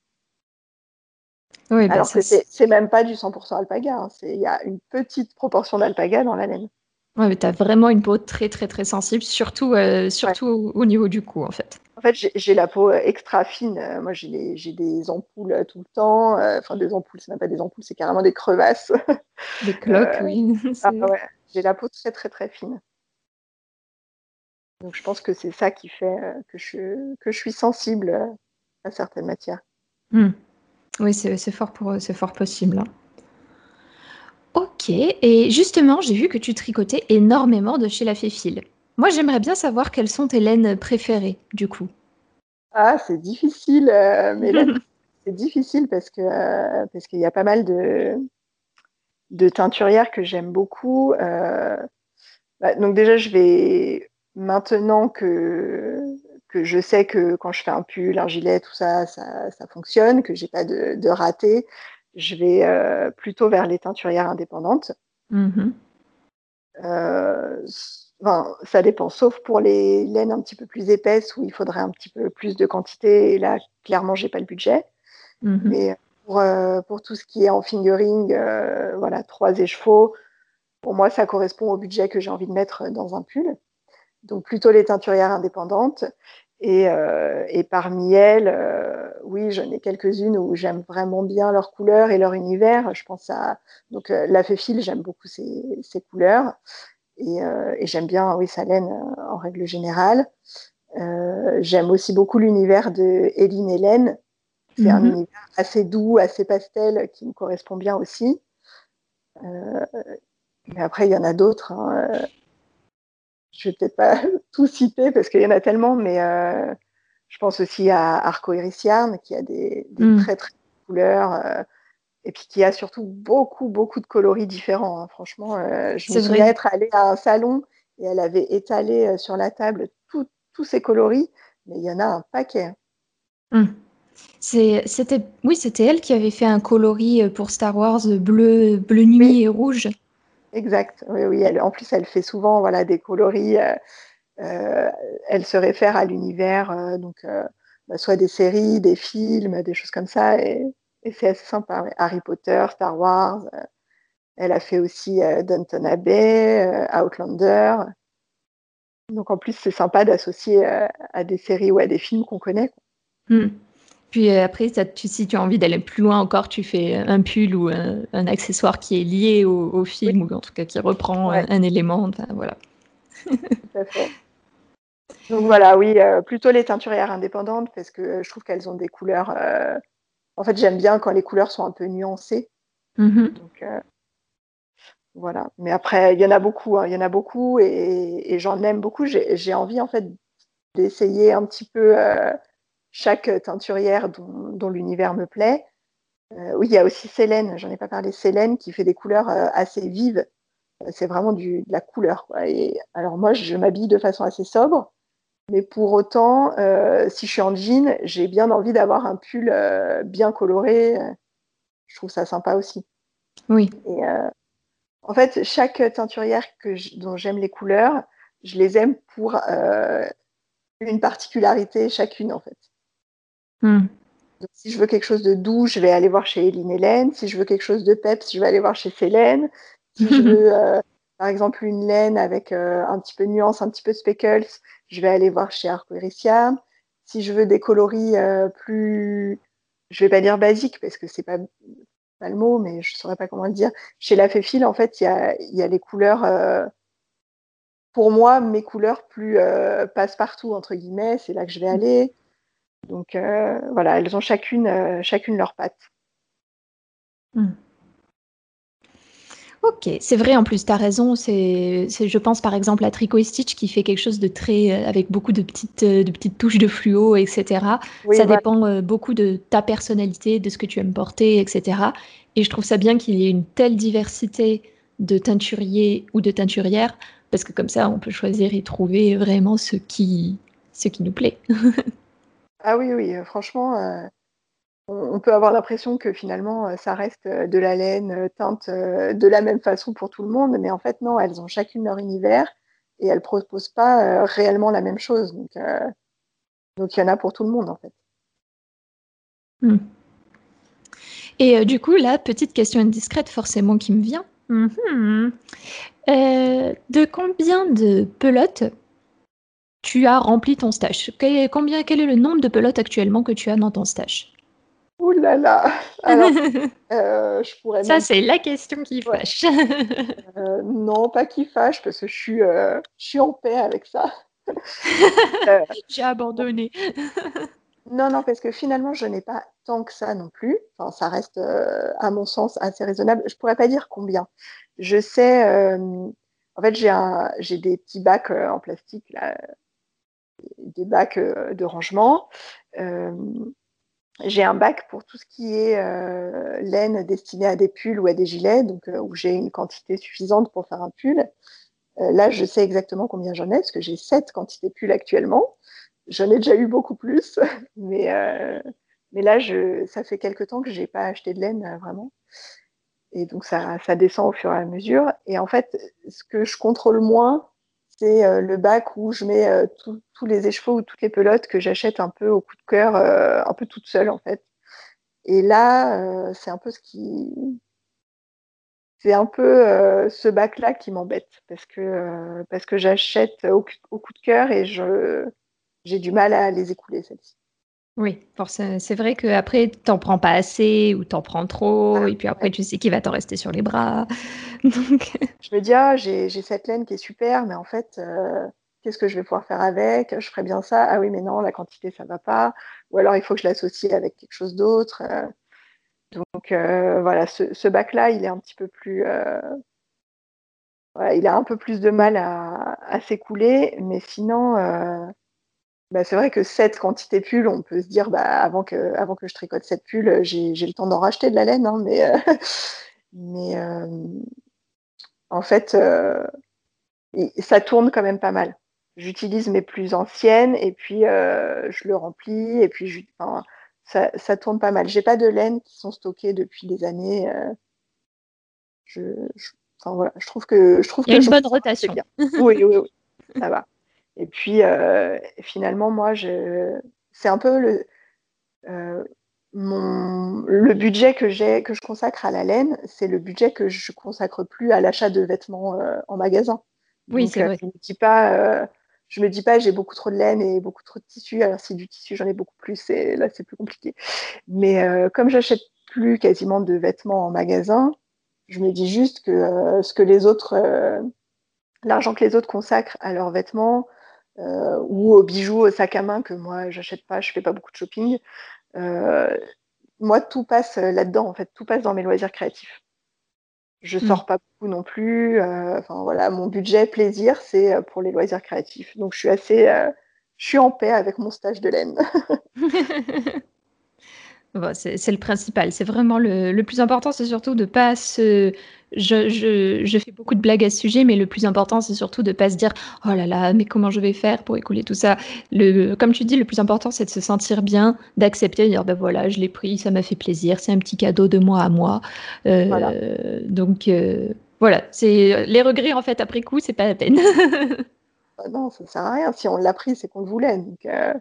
[SPEAKER 2] Oui, bah, Alors que c'est même pas du 100% alpaga, hein. il y a une petite proportion d'alpaga dans la laine.
[SPEAKER 1] Ouais, mais tu as vraiment une peau très très très sensible, surtout, surtout au, niveau du cou en fait.
[SPEAKER 2] En fait, j'ai la peau extra fine. Euh, moi, j'ai des ampoules euh, tout le temps. Euh, enfin, des ampoules, c'est même pas des ampoules, c'est carrément des crevasses.
[SPEAKER 1] Des cloques, oui.
[SPEAKER 2] Ah, ouais. J'ai la peau très, très, très fine. Donc, je pense que c'est ça qui fait que je, que je suis sensible à certaines matières.
[SPEAKER 1] Hmm. Oui, c'est fort, pour, fort possible. Hein. Ok, et justement, j'ai vu que tu tricotais énormément de chez la Féfile. Moi, j'aimerais bien savoir quelles sont tes laines préférées, du coup.
[SPEAKER 2] Ah, c'est difficile, euh, mais c'est difficile parce que euh, parce qu'il y a pas mal de de teinturières que j'aime beaucoup. Euh, bah, donc déjà, je vais maintenant que que je sais que quand je fais un pull, un gilet, tout ça, ça, fonctionne, que j'ai pas de, de raté, je vais plutôt vers les teinturières indépendantes. Mm-hmm ça dépend, sauf pour les laines un petit peu plus épaisses où il faudrait un petit peu plus de quantité. Et là, clairement, j'ai pas le budget. Mhm. Mais pour, euh, pour, tout ce qui est en fingering, euh, voilà, trois écheveaux, pour moi, ça correspond au budget que j'ai envie de mettre dans un pull. Donc plutôt les teinturières indépendantes. Et, euh, et parmi elles, oui, j'en ai quelques-unes où j'aime vraiment bien leurs couleurs et leur univers. Je pense à donc la Féfile, j'aime beaucoup ses, ses couleurs. Euh, et, j'aime bien, oui, sa laine euh, en règle générale. Euh, j'aime aussi beaucoup l'univers de Hélène Hélène. C'est un mhm. univers assez doux, assez pastel, qui me correspond bien aussi. mais après, il y en a d'autres. Hein. Je vais peut-être pas tout citer parce qu'il y en a tellement, mais je pense aussi à Arco Iris Yarn, qui a des, mhm. très très couleurs et puis qui a surtout beaucoup, beaucoup de coloris différents. Hein. Franchement, euh, je me souviens être allée à un salon et elle avait étalé euh, sur la table tous ces coloris, mais il y en a un paquet.
[SPEAKER 1] Hein. Hum. C'était, oui, c'était elle qui avait fait un coloris euh, pour Star Wars bleu, bleu nuit et rouge.
[SPEAKER 2] Exact. Oui, oui. En plus, elle fait souvent voilà des coloris. elle se réfère à l'univers donc bah, soit des séries, des films, des choses comme ça. Et, c'est assez sympa. Harry Potter, Star Wars. elle a fait aussi Downton Abbey, Outlander. Donc en plus, c'est sympa d'associer à des séries ou à des films qu'on connaît.
[SPEAKER 1] Hmm. Puis après, ça, tu, si tu as envie d'aller plus loin encore, tu fais un pull ou un, accessoire qui est lié au, film ou en tout cas qui reprend un, élément. voilà. Tout à
[SPEAKER 2] fait. Donc voilà, oui, euh, plutôt les teinturières indépendantes parce que je trouve qu'elles ont des couleurs. Euh, en fait, j'aime bien quand les couleurs sont un peu nuancées. Mm-hmm. Donc euh, voilà. Mais après, il y en a beaucoup, hein, il y en a beaucoup et, j'en aime beaucoup. J'ai envie en fait d'essayer un petit peu chaque teinturière dont, l'univers me plaît. oui, il y a aussi Célène, j'en ai pas parlé, Célène qui fait des couleurs assez vives. C'est vraiment du, de la couleur. Et, alors moi, je m'habille de façon assez sobre. Mais pour autant, euh, si je suis en jean, j'ai bien envie d'avoir un pull euh, bien coloré. Je trouve ça sympa aussi.
[SPEAKER 1] Oui.
[SPEAKER 2] Et, euh, en fait, chaque teinturière que dont j'aime les couleurs, je les aime pour une particularité chacune, en fait. Hmm. si je veux quelque chose de doux, je vais aller voir chez Eline Hélène. Si je veux quelque chose de peps, je vais aller voir chez Célène. Si je veux, par exemple, une laine avec un petit peu de nuance, un petit peu de speckles, je vais aller voir chez Arquericia. Si je veux des coloris euh, plus, je vais pas dire basiques parce que c'est pas, pas le mot, mais je saurais pas comment le dire. Chez la Féfile, en fait, il y a, y a les couleurs. Euh, pour moi, mes couleurs plus euh, passe-partout entre guillemets, c'est là que je vais aller. Donc voilà, elles ont chacune, chacune leur patte. Hmm.
[SPEAKER 1] Ok, c'est vrai en plus, tu as raison. C'est, je pense par exemple à Tricot Stitch qui fait quelque chose de très. Euh, avec beaucoup de petites, euh, de petites touches de fluo, etc. ça dépend euh, beaucoup de ta personnalité, de ce que tu aimes porter, etc. Et je trouve ça bien qu'il y ait une telle diversité de teinturiers ou de teinturières, parce que comme ça, on peut choisir et trouver vraiment ce qui, ce qui nous plaît.
[SPEAKER 2] ah oui, oui, franchement on peut avoir l'impression que finalement, euh, ça reste euh, de la laine euh, teinte de la même façon pour tout le monde, mais en fait, non, elles ont chacune leur univers et elles ne proposent pas réellement la même chose. Donc, donc, il y en a pour tout le monde, en fait.
[SPEAKER 1] Hmm. Et du coup, là, petite question indiscrète forcément qui me vient. Mhm. de combien de pelotes tu as rempli ton stage combien, Quel est le nombre de pelotes actuellement que tu as dans ton stage?
[SPEAKER 2] Ouh là là Alors, euh, je pourrais
[SPEAKER 1] Ça, c'est la question qui fâche.
[SPEAKER 2] Euh, non, pas qui fâche, parce que je suis, euh, je suis en paix avec ça.
[SPEAKER 1] J'ai abandonné.
[SPEAKER 2] non, non, parce que finalement, je n'ai pas tant que ça non plus. Enfin, ça reste, à mon sens, assez raisonnable. Je pourrais pas dire combien. Je sais, en fait, j'ai des petits bacs en plastique, là, des bacs de rangement. J'ai un bac pour tout ce qui est euh, laine destinée à des pulls ou à des gilets, donc euh, où j'ai une quantité suffisante pour faire un pull. Euh, là, je sais exactement combien j'en ai, parce que j'ai sept quantités pulls actuellement. J'en ai déjà eu beaucoup plus, mais, mais là, ça fait quelque temps que je n'ai pas acheté de laine vraiment. Et donc, ça, ça descend au fur et à mesure. Et en fait, ce que je contrôle moins, c'est euh, le bac où je mets euh, tous les écheveaux ou toutes les pelotes que j'achète un peu au coup de cœur, euh, un peu toute seule en fait. Et là, c'est un peu ce qui. C'est un peu ce bac-là qui m'embête parce que, j'achète au, coup de cœur et j'ai du mal à les écouler, celles-ci.
[SPEAKER 1] Oui, c'est vrai qu'après, tu n'en prends pas assez ou tu en prends trop, et puis après, tu sais qu'il va t'en rester sur les bras. Donc...
[SPEAKER 2] Je me dis, ah, j'ai cette laine qui est super, mais en fait, euh, qu'est-ce que je vais pouvoir faire avec? Je ferais bien ça? Ah oui, mais non, la quantité, ça ne va pas. Ou alors, il faut que je l'associe avec quelque chose d'autre. Euh. donc, euh, voilà, ce, bac-là, il est un petit peu plus. il a un peu plus de mal à, à s'écouler, mais sinon bah, c'est vrai que cette quantité pull, on peut se dire, bah, avant, que, avant que je tricote cette pull, j'ai, le temps d'en racheter de la laine. Hein, mais euh, mais euh, en fait, euh, ça tourne quand même pas mal. J'utilise mes plus anciennes et puis je le remplis et puis ça, ça, tourne pas mal. J'ai pas de laine qui sont stockées depuis des années. Je, enfin, voilà, je trouve que je trouve
[SPEAKER 1] Il y a une bonne rotation.
[SPEAKER 2] oui, oui, oui, ça va. Et puis, euh, finalement, moi, je, c'est un peu le, mon, le budget que j'ai, que je consacre à la laine, c'est le budget que je consacre plus à l'achat de vêtements en magasin.
[SPEAKER 1] Oui, c'est vrai.
[SPEAKER 2] Je me dis pas, je me dis pas j'ai beaucoup trop de laine et beaucoup trop de tissu. Alors si du tissu j'en ai beaucoup plus, et là c'est plus compliqué. Mais comme j'achète plus quasiment de vêtements en magasin, je me dis juste que ce que les autres l'argent que les autres consacrent à leurs vêtements euh, ou aux bijoux, aux sacs à main que moi j'achète pas, je fais pas beaucoup de shopping. Euh, moi, tout passe là-dedans, en fait, tout passe dans mes loisirs créatifs. Je hmm. sors pas beaucoup non plus. Euh, enfin voilà, mon budget plaisir, c'est pour les loisirs créatifs. Donc je suis assez, je suis en paix avec mon stage de laine.
[SPEAKER 1] c'est le principal. C'est vraiment le, le, plus important, c'est surtout de pas se je, fais beaucoup de blagues à ce sujet, mais le plus important, c'est surtout de ne pas se dire Oh là là, mais comment je vais faire pour écouler tout ça? Le, Comme tu dis, le plus important, c'est de se sentir bien, d'accepter, de dire Ben voilà, je l'ai pris, ça m'a fait plaisir, c'est un petit cadeau de moi à moi. Euh, donc euh, voilà, c'est les regrets, en fait, après coup, c'est pas la peine.
[SPEAKER 2] Bah non, ça sert à rien. Si on l'a pris, c'est qu'on le voulait. Donc, euh,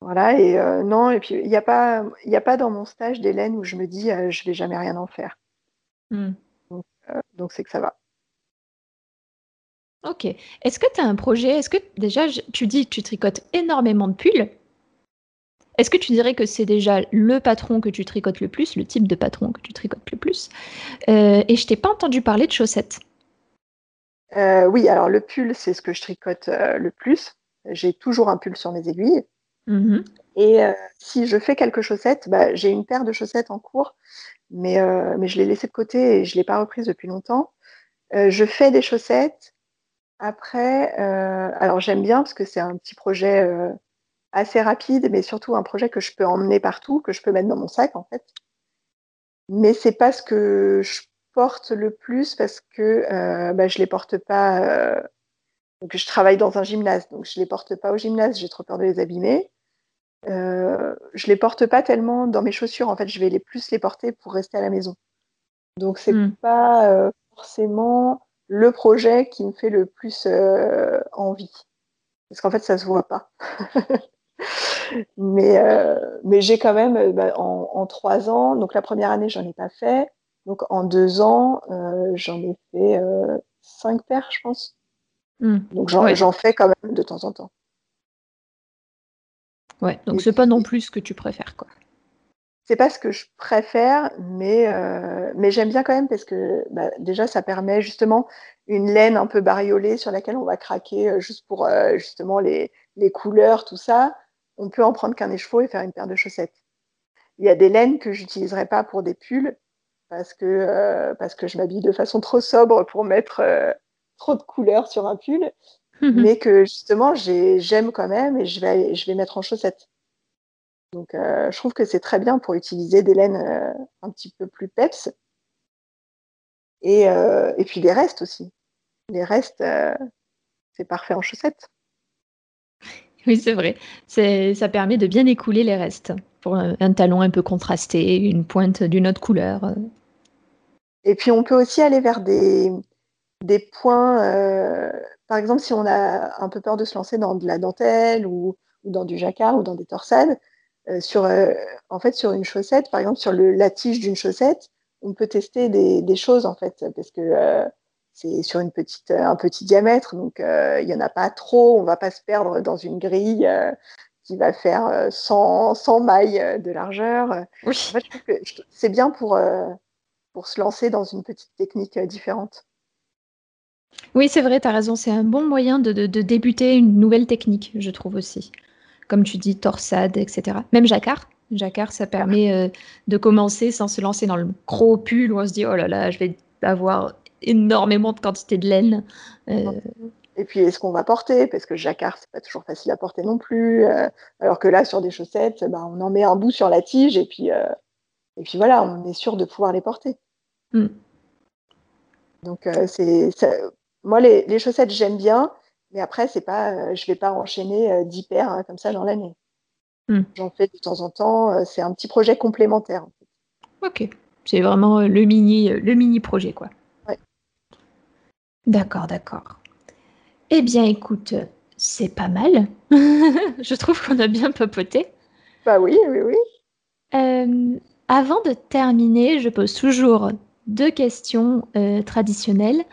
[SPEAKER 2] voilà, et non, et puis il n'y a, pas, a pas dans mon stage d'Hélène où je me dis Je vais jamais rien en faire. Hmm. Euh, donc, c'est que ça va.
[SPEAKER 1] Ok. Est-ce que tu as un projet? Est-ce que déjà, tu dis que tu tricotes énormément de pulls Est-ce que tu dirais que c'est déjà le patron que tu tricotes le plus, le type de patron que tu tricotes le plus? Euh, Et je t'ai pas entendu parler de chaussettes.
[SPEAKER 2] Euh, oui, alors le pull, c'est ce que je tricote le plus. J'ai toujours un pull sur mes aiguilles. Mmh Et si je fais quelques chaussettes, bah, j'ai une paire de chaussettes en cours mais, euh, je l'ai laissé de côté et je ne l'ai pas reprise depuis longtemps. Euh, je fais des chaussettes. Après, euh, alors j'aime bien parce que c'est un petit projet assez rapide, mais surtout un projet que je peux emmener partout, que je peux mettre dans mon sac en fait. Mais c'est pas ce que je porte le plus parce que bah, je les porte pas. je travaille dans un gymnase, donc je les porte pas au gymnase, j'ai trop peur de les abîmer. Euh, je les porte pas tellement dans mes chaussures. En fait, je vais les plus les porter pour rester à la maison. Donc, c'est n'est hmm. pas euh, forcément le projet qui me fait le plus euh, envie. Parce qu'en fait, ça se voit pas. mais mais j'ai quand même, bah, en, trois ans, donc la première année, j'en ai pas fait. Donc, en deux ans, j'en ai fait cinq paires, je pense. Hmm. Donc, j'en fais quand même de temps en temps.
[SPEAKER 1] Ouais, donc c'est pas non plus ce que tu préfères, quoi.
[SPEAKER 2] C'est pas ce que je préfère, mais, euh, mais j'aime bien quand même parce que bah, déjà ça permet justement une laine un peu bariolée sur laquelle on va craquer euh, juste pour euh, justement les, les, couleurs, tout ça. On peut en prendre qu'un écheveau et faire une paire de chaussettes. Il y a des laines que j'utiliserai pas pour des pulls parce que, parce que je m'habille de façon trop sobre pour mettre trop de couleurs sur un pull. Mhm. mais que justement j'aime quand même et je vais, je vais mettre en chaussettes. Donc euh, je trouve que c'est très bien pour utiliser des laines euh, un petit peu plus peps. Et, euh, et puis les restes aussi. Les restes, c'est parfait en chaussettes.
[SPEAKER 1] Oui, c'est vrai. Ça permet de bien écouler les restes pour un, talon un peu contrasté, une pointe d'une autre couleur.
[SPEAKER 2] Et puis on peut aussi aller vers des, des points par exemple, si on a un peu peur de se lancer dans de la dentelle ou, dans du jacquard ou dans des torsades, euh, sur, euh, en fait, sur une chaussette, par exemple, sur le, la tige d'une chaussette, on peut tester des, choses, en fait, parce que euh, c'est sur une petite, un petit diamètre, donc il n'y en a pas trop, on ne va pas se perdre dans une grille qui va faire 100, 100 mailles de largeur. En fait, je trouve que c'est bien pour, pour se lancer dans une petite technique différente.
[SPEAKER 1] Oui, c'est vrai, tu as raison. C'est un bon moyen de, débuter une nouvelle technique, je trouve aussi. Comme tu dis, torsade, etc. Même jacquard. Jacquard, ça permet euh, de commencer sans se lancer dans le gros pull où on se dit oh là là, je vais avoir énormément de quantité de laine. Euh,
[SPEAKER 2] et puis, est-ce qu'on va porter? Parce que jacquard, c'est pas toujours facile à porter non plus. Euh, alors que là, sur des chaussettes, bah, on en met un bout sur la tige et puis, et puis voilà, on est sûr de pouvoir les porter. Hmm. Donc, c'est moi, les, chaussettes, j'aime bien, mais après, c'est pas, euh, je vais pas enchaîner euh, 10 paires hein, comme ça dans l'année. Hmm. J'en fais de temps en temps. Euh, c'est un petit projet complémentaire.
[SPEAKER 1] Ok, c'est vraiment le mini, le mini projet, quoi.
[SPEAKER 2] Ouais.
[SPEAKER 1] D'accord, d'accord. Eh bien, écoute, c'est pas mal. Je trouve qu'on a bien papoté.
[SPEAKER 2] Bah oui, oui, oui.
[SPEAKER 1] Euh, avant de terminer, je pose toujours deux questions euh, traditionnelles.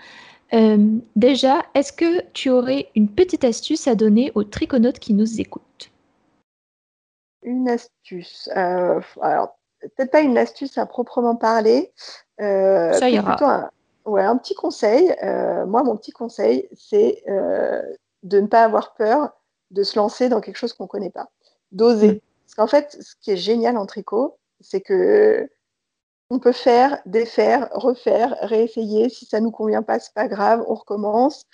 [SPEAKER 1] Euh, déjà, est-ce que tu aurais une petite astuce à donner aux triconautes qui nous écoutent?
[SPEAKER 2] Une astuce. alors, peut-être pas une astuce à proprement parler.
[SPEAKER 1] Ça ira.
[SPEAKER 2] ouais, un petit conseil. moi, mon petit conseil, c'est de ne pas avoir peur de se lancer dans quelque chose qu'on ne connaît pas, d'oser. Mm. Parce qu'en fait, ce qui est génial en tricot, c'est que on peut faire, défaire, refaire, réessayer. Si ça ne nous convient pas, c'est pas grave, on recommence.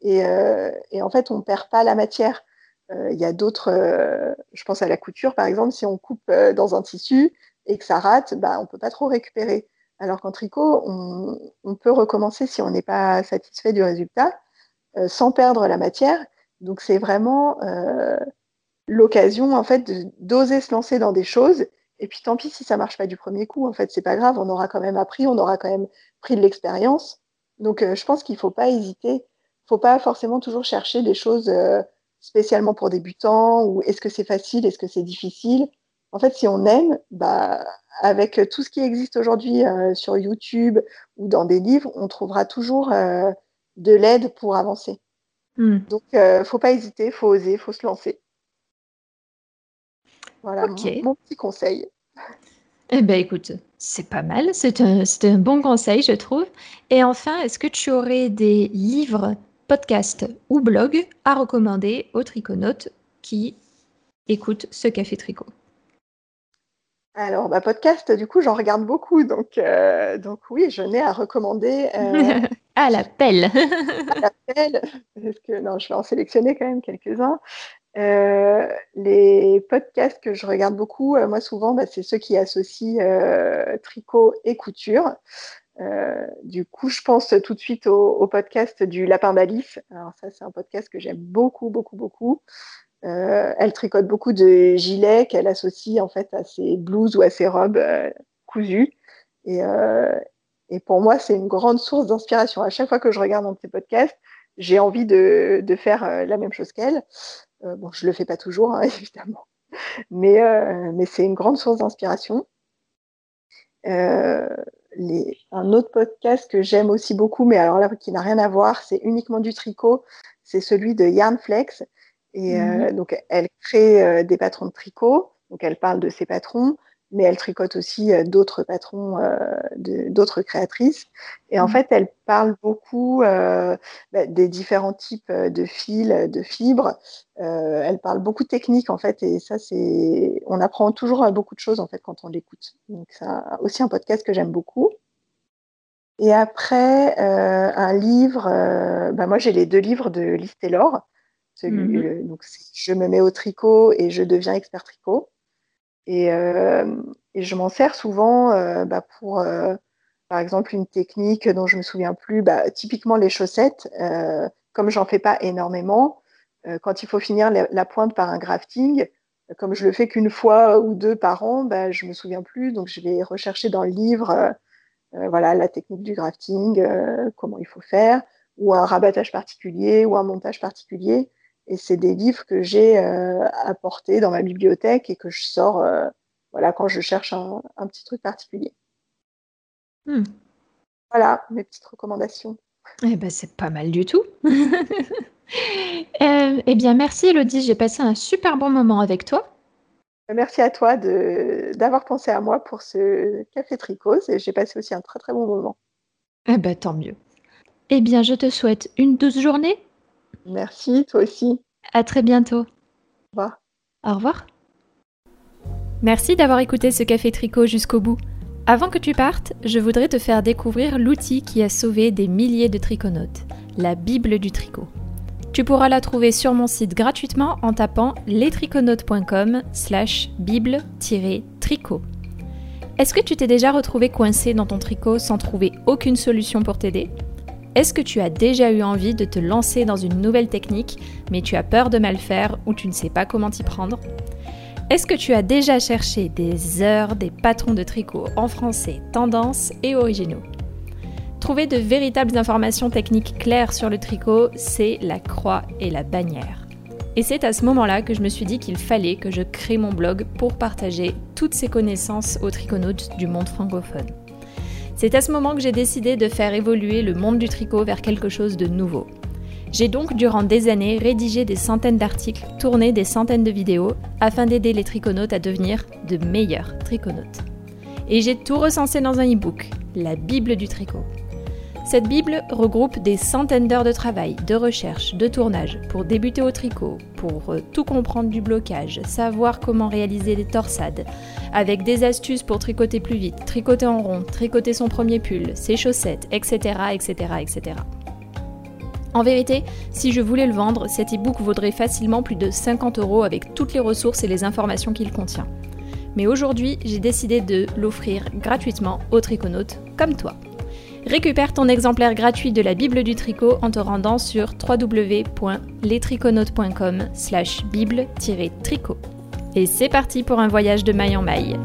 [SPEAKER 2] Et, euh, en fait, on ne perd pas la matière. Euh, il y a d'autres, euh, je pense à la couture par exemple, si on coupe dans un tissu et que ça rate, bah, on ne peut pas trop récupérer. Alors qu'en tricot, on, peut recommencer si on n'est pas satisfait du résultat. Sans perdre la matière. Donc c'est vraiment l'occasion en fait d'oser se lancer dans des choses. Et puis tant pis si ça marche pas du premier coup. En fait, c'est pas grave. On aura quand même appris, on aura quand même pris de l'expérience. Donc euh, je pense qu'il faut pas hésiter. Faut pas forcément toujours chercher des choses spécialement pour débutants ou est-ce que c'est facile, est-ce que c'est difficile. En fait, si on aime, bah, avec tout ce qui existe aujourd'hui sur YouTube ou dans des livres, on trouvera toujours de l'aide pour avancer. Hmm. Donc, il euh, ne faut pas hésiter, il faut oser, il faut se lancer. Voilà mon, petit conseil.
[SPEAKER 1] Eh bien, écoute, c'est pas mal. C'est un, un, bon conseil, je trouve. Et enfin, est-ce que tu aurais des livres, podcasts ou blogs à recommander aux triconautes qui écoutent ce café tricot?
[SPEAKER 2] Alors, bah, podcast, du coup, j'en regarde beaucoup. Donc, euh, donc oui, je n'ai à recommander.
[SPEAKER 1] Euh, à l'appel.
[SPEAKER 2] à l'appel. Parce que, non, je vais en sélectionner quand même quelques-uns. Euh, les podcasts que je regarde beaucoup, moi, souvent, bah, c'est ceux qui associent tricot et couture. du coup, je pense tout de suite au, podcast du Lapin d'Alice. Alors, ça, c'est un podcast que j'aime beaucoup, beaucoup, beaucoup. Euh, elle tricote beaucoup de gilets qu'elle associe en fait à ses blouses ou à ses robes euh, cousues. Et, euh, pour moi, c'est une grande source d'inspiration. À chaque fois que je regarde un de ses podcasts, j'ai envie de, faire la même chose qu'elle. Bon, je le fais pas toujours, hein, évidemment, mais, mais c'est une grande source d'inspiration. Les, un autre podcast que j'aime aussi beaucoup, mais alors là qui n'a rien à voir, c'est uniquement du tricot, c'est celui de Yarnflex. Et mmh euh, donc, elle crée euh, des patrons de tricot. Donc, elle parle de ses patrons, mais elle tricote aussi euh, d'autres patrons, d'autres créatrices. Et en mmh. fait, elle parle beaucoup bah, des différents types de fils, de fibres. elle parle beaucoup de techniques, en fait. Et ça, c'est, on apprend toujours beaucoup de choses, en fait, quand on l'écoute. Donc, c'est aussi un podcast que j'aime beaucoup. Et après, un livre, bah, moi j'ai les deux livres de Liz Taylor. Celui, mmh euh, donc, je me mets au tricot et je deviens expert tricot. Et, euh, et je m'en sers souvent euh, bah, pour, par exemple, une technique dont je me souviens plus. Bah, typiquement les chaussettes, comme j'en fais pas énormément, quand il faut finir la, pointe par un grafting, comme je le fais qu'une fois ou deux par an, bah, je me souviens plus. Donc je vais rechercher dans le livre, voilà, la technique du grafting, comment il faut faire, ou un rabattage particulier, ou un montage particulier. Et c'est des livres que j'ai euh, apportés dans ma bibliothèque et que je sors euh, voilà, quand je cherche un, petit truc particulier. Hmm. Voilà mes petites recommandations.
[SPEAKER 1] Eh ben, c'est pas mal du tout. Euh, eh bien, merci Elodie, j'ai passé un super bon moment avec toi.
[SPEAKER 2] Merci à toi d'avoir pensé à moi pour ce café tricot. J'ai passé aussi un très très bon moment.
[SPEAKER 1] Eh ben, tant mieux. Eh bien, je te souhaite une douce journée
[SPEAKER 2] Merci, toi aussi.
[SPEAKER 1] À très bientôt. Au
[SPEAKER 2] revoir.
[SPEAKER 1] Au revoir. Merci d'avoir écouté ce café tricot jusqu'au bout. Avant que tu partes, je voudrais te faire découvrir l'outil qui a sauvé des milliers de triconautes, la Bible du tricot. Tu pourras la trouver sur mon site gratuitement en tapant lestriconautes.com slash bible-tricot. Est-ce que tu t'es déjà retrouvé coincé dans ton tricot sans trouver aucune solution pour t'aider? Est-ce que tu as déjà eu envie de te lancer dans une nouvelle technique, mais tu as peur de mal faire ou tu ne sais pas comment t'y prendre? Est-ce que tu as déjà cherché des heures des patrons de tricot en français, tendance et originaux? Trouver de véritables informations techniques claires sur le tricot, c'est la croix et la bannière. Et c'est à ce moment-là que je me suis dit qu'il fallait que je crée mon blog pour partager toutes ces connaissances aux triconautes du monde francophone. C'est à ce moment que j'ai décidé de faire évoluer le monde du tricot vers quelque chose de nouveau. J'ai donc durant des années rédigé des centaines d'articles, tourné des centaines de vidéos afin d'aider les triconautes à devenir de meilleurs triconautes. Et j'ai tout recensé dans un e-book, la Bible du tricot. Cette Bible regroupe des centaines d'heures de travail, de recherche, de tournage pour débuter au tricot, pour euh, tout comprendre du blocage, savoir comment réaliser des torsades, avec des astuces pour tricoter plus vite, tricoter en rond, tricoter son premier pull, ses chaussettes, etc. etc., etc. En vérité, si je voulais le vendre, cet e-book vaudrait facilement plus de 50 euros avec toutes les ressources et les informations qu'il contient. Mais aujourd'hui, j'ai décidé de l'offrir gratuitement aux triconautes comme toi. Récupère ton exemplaire gratuit de la Bible du tricot en te rendant sur www.lestriconautes.com slash bible-tricot. Et c'est parti pour un voyage de maille en maille.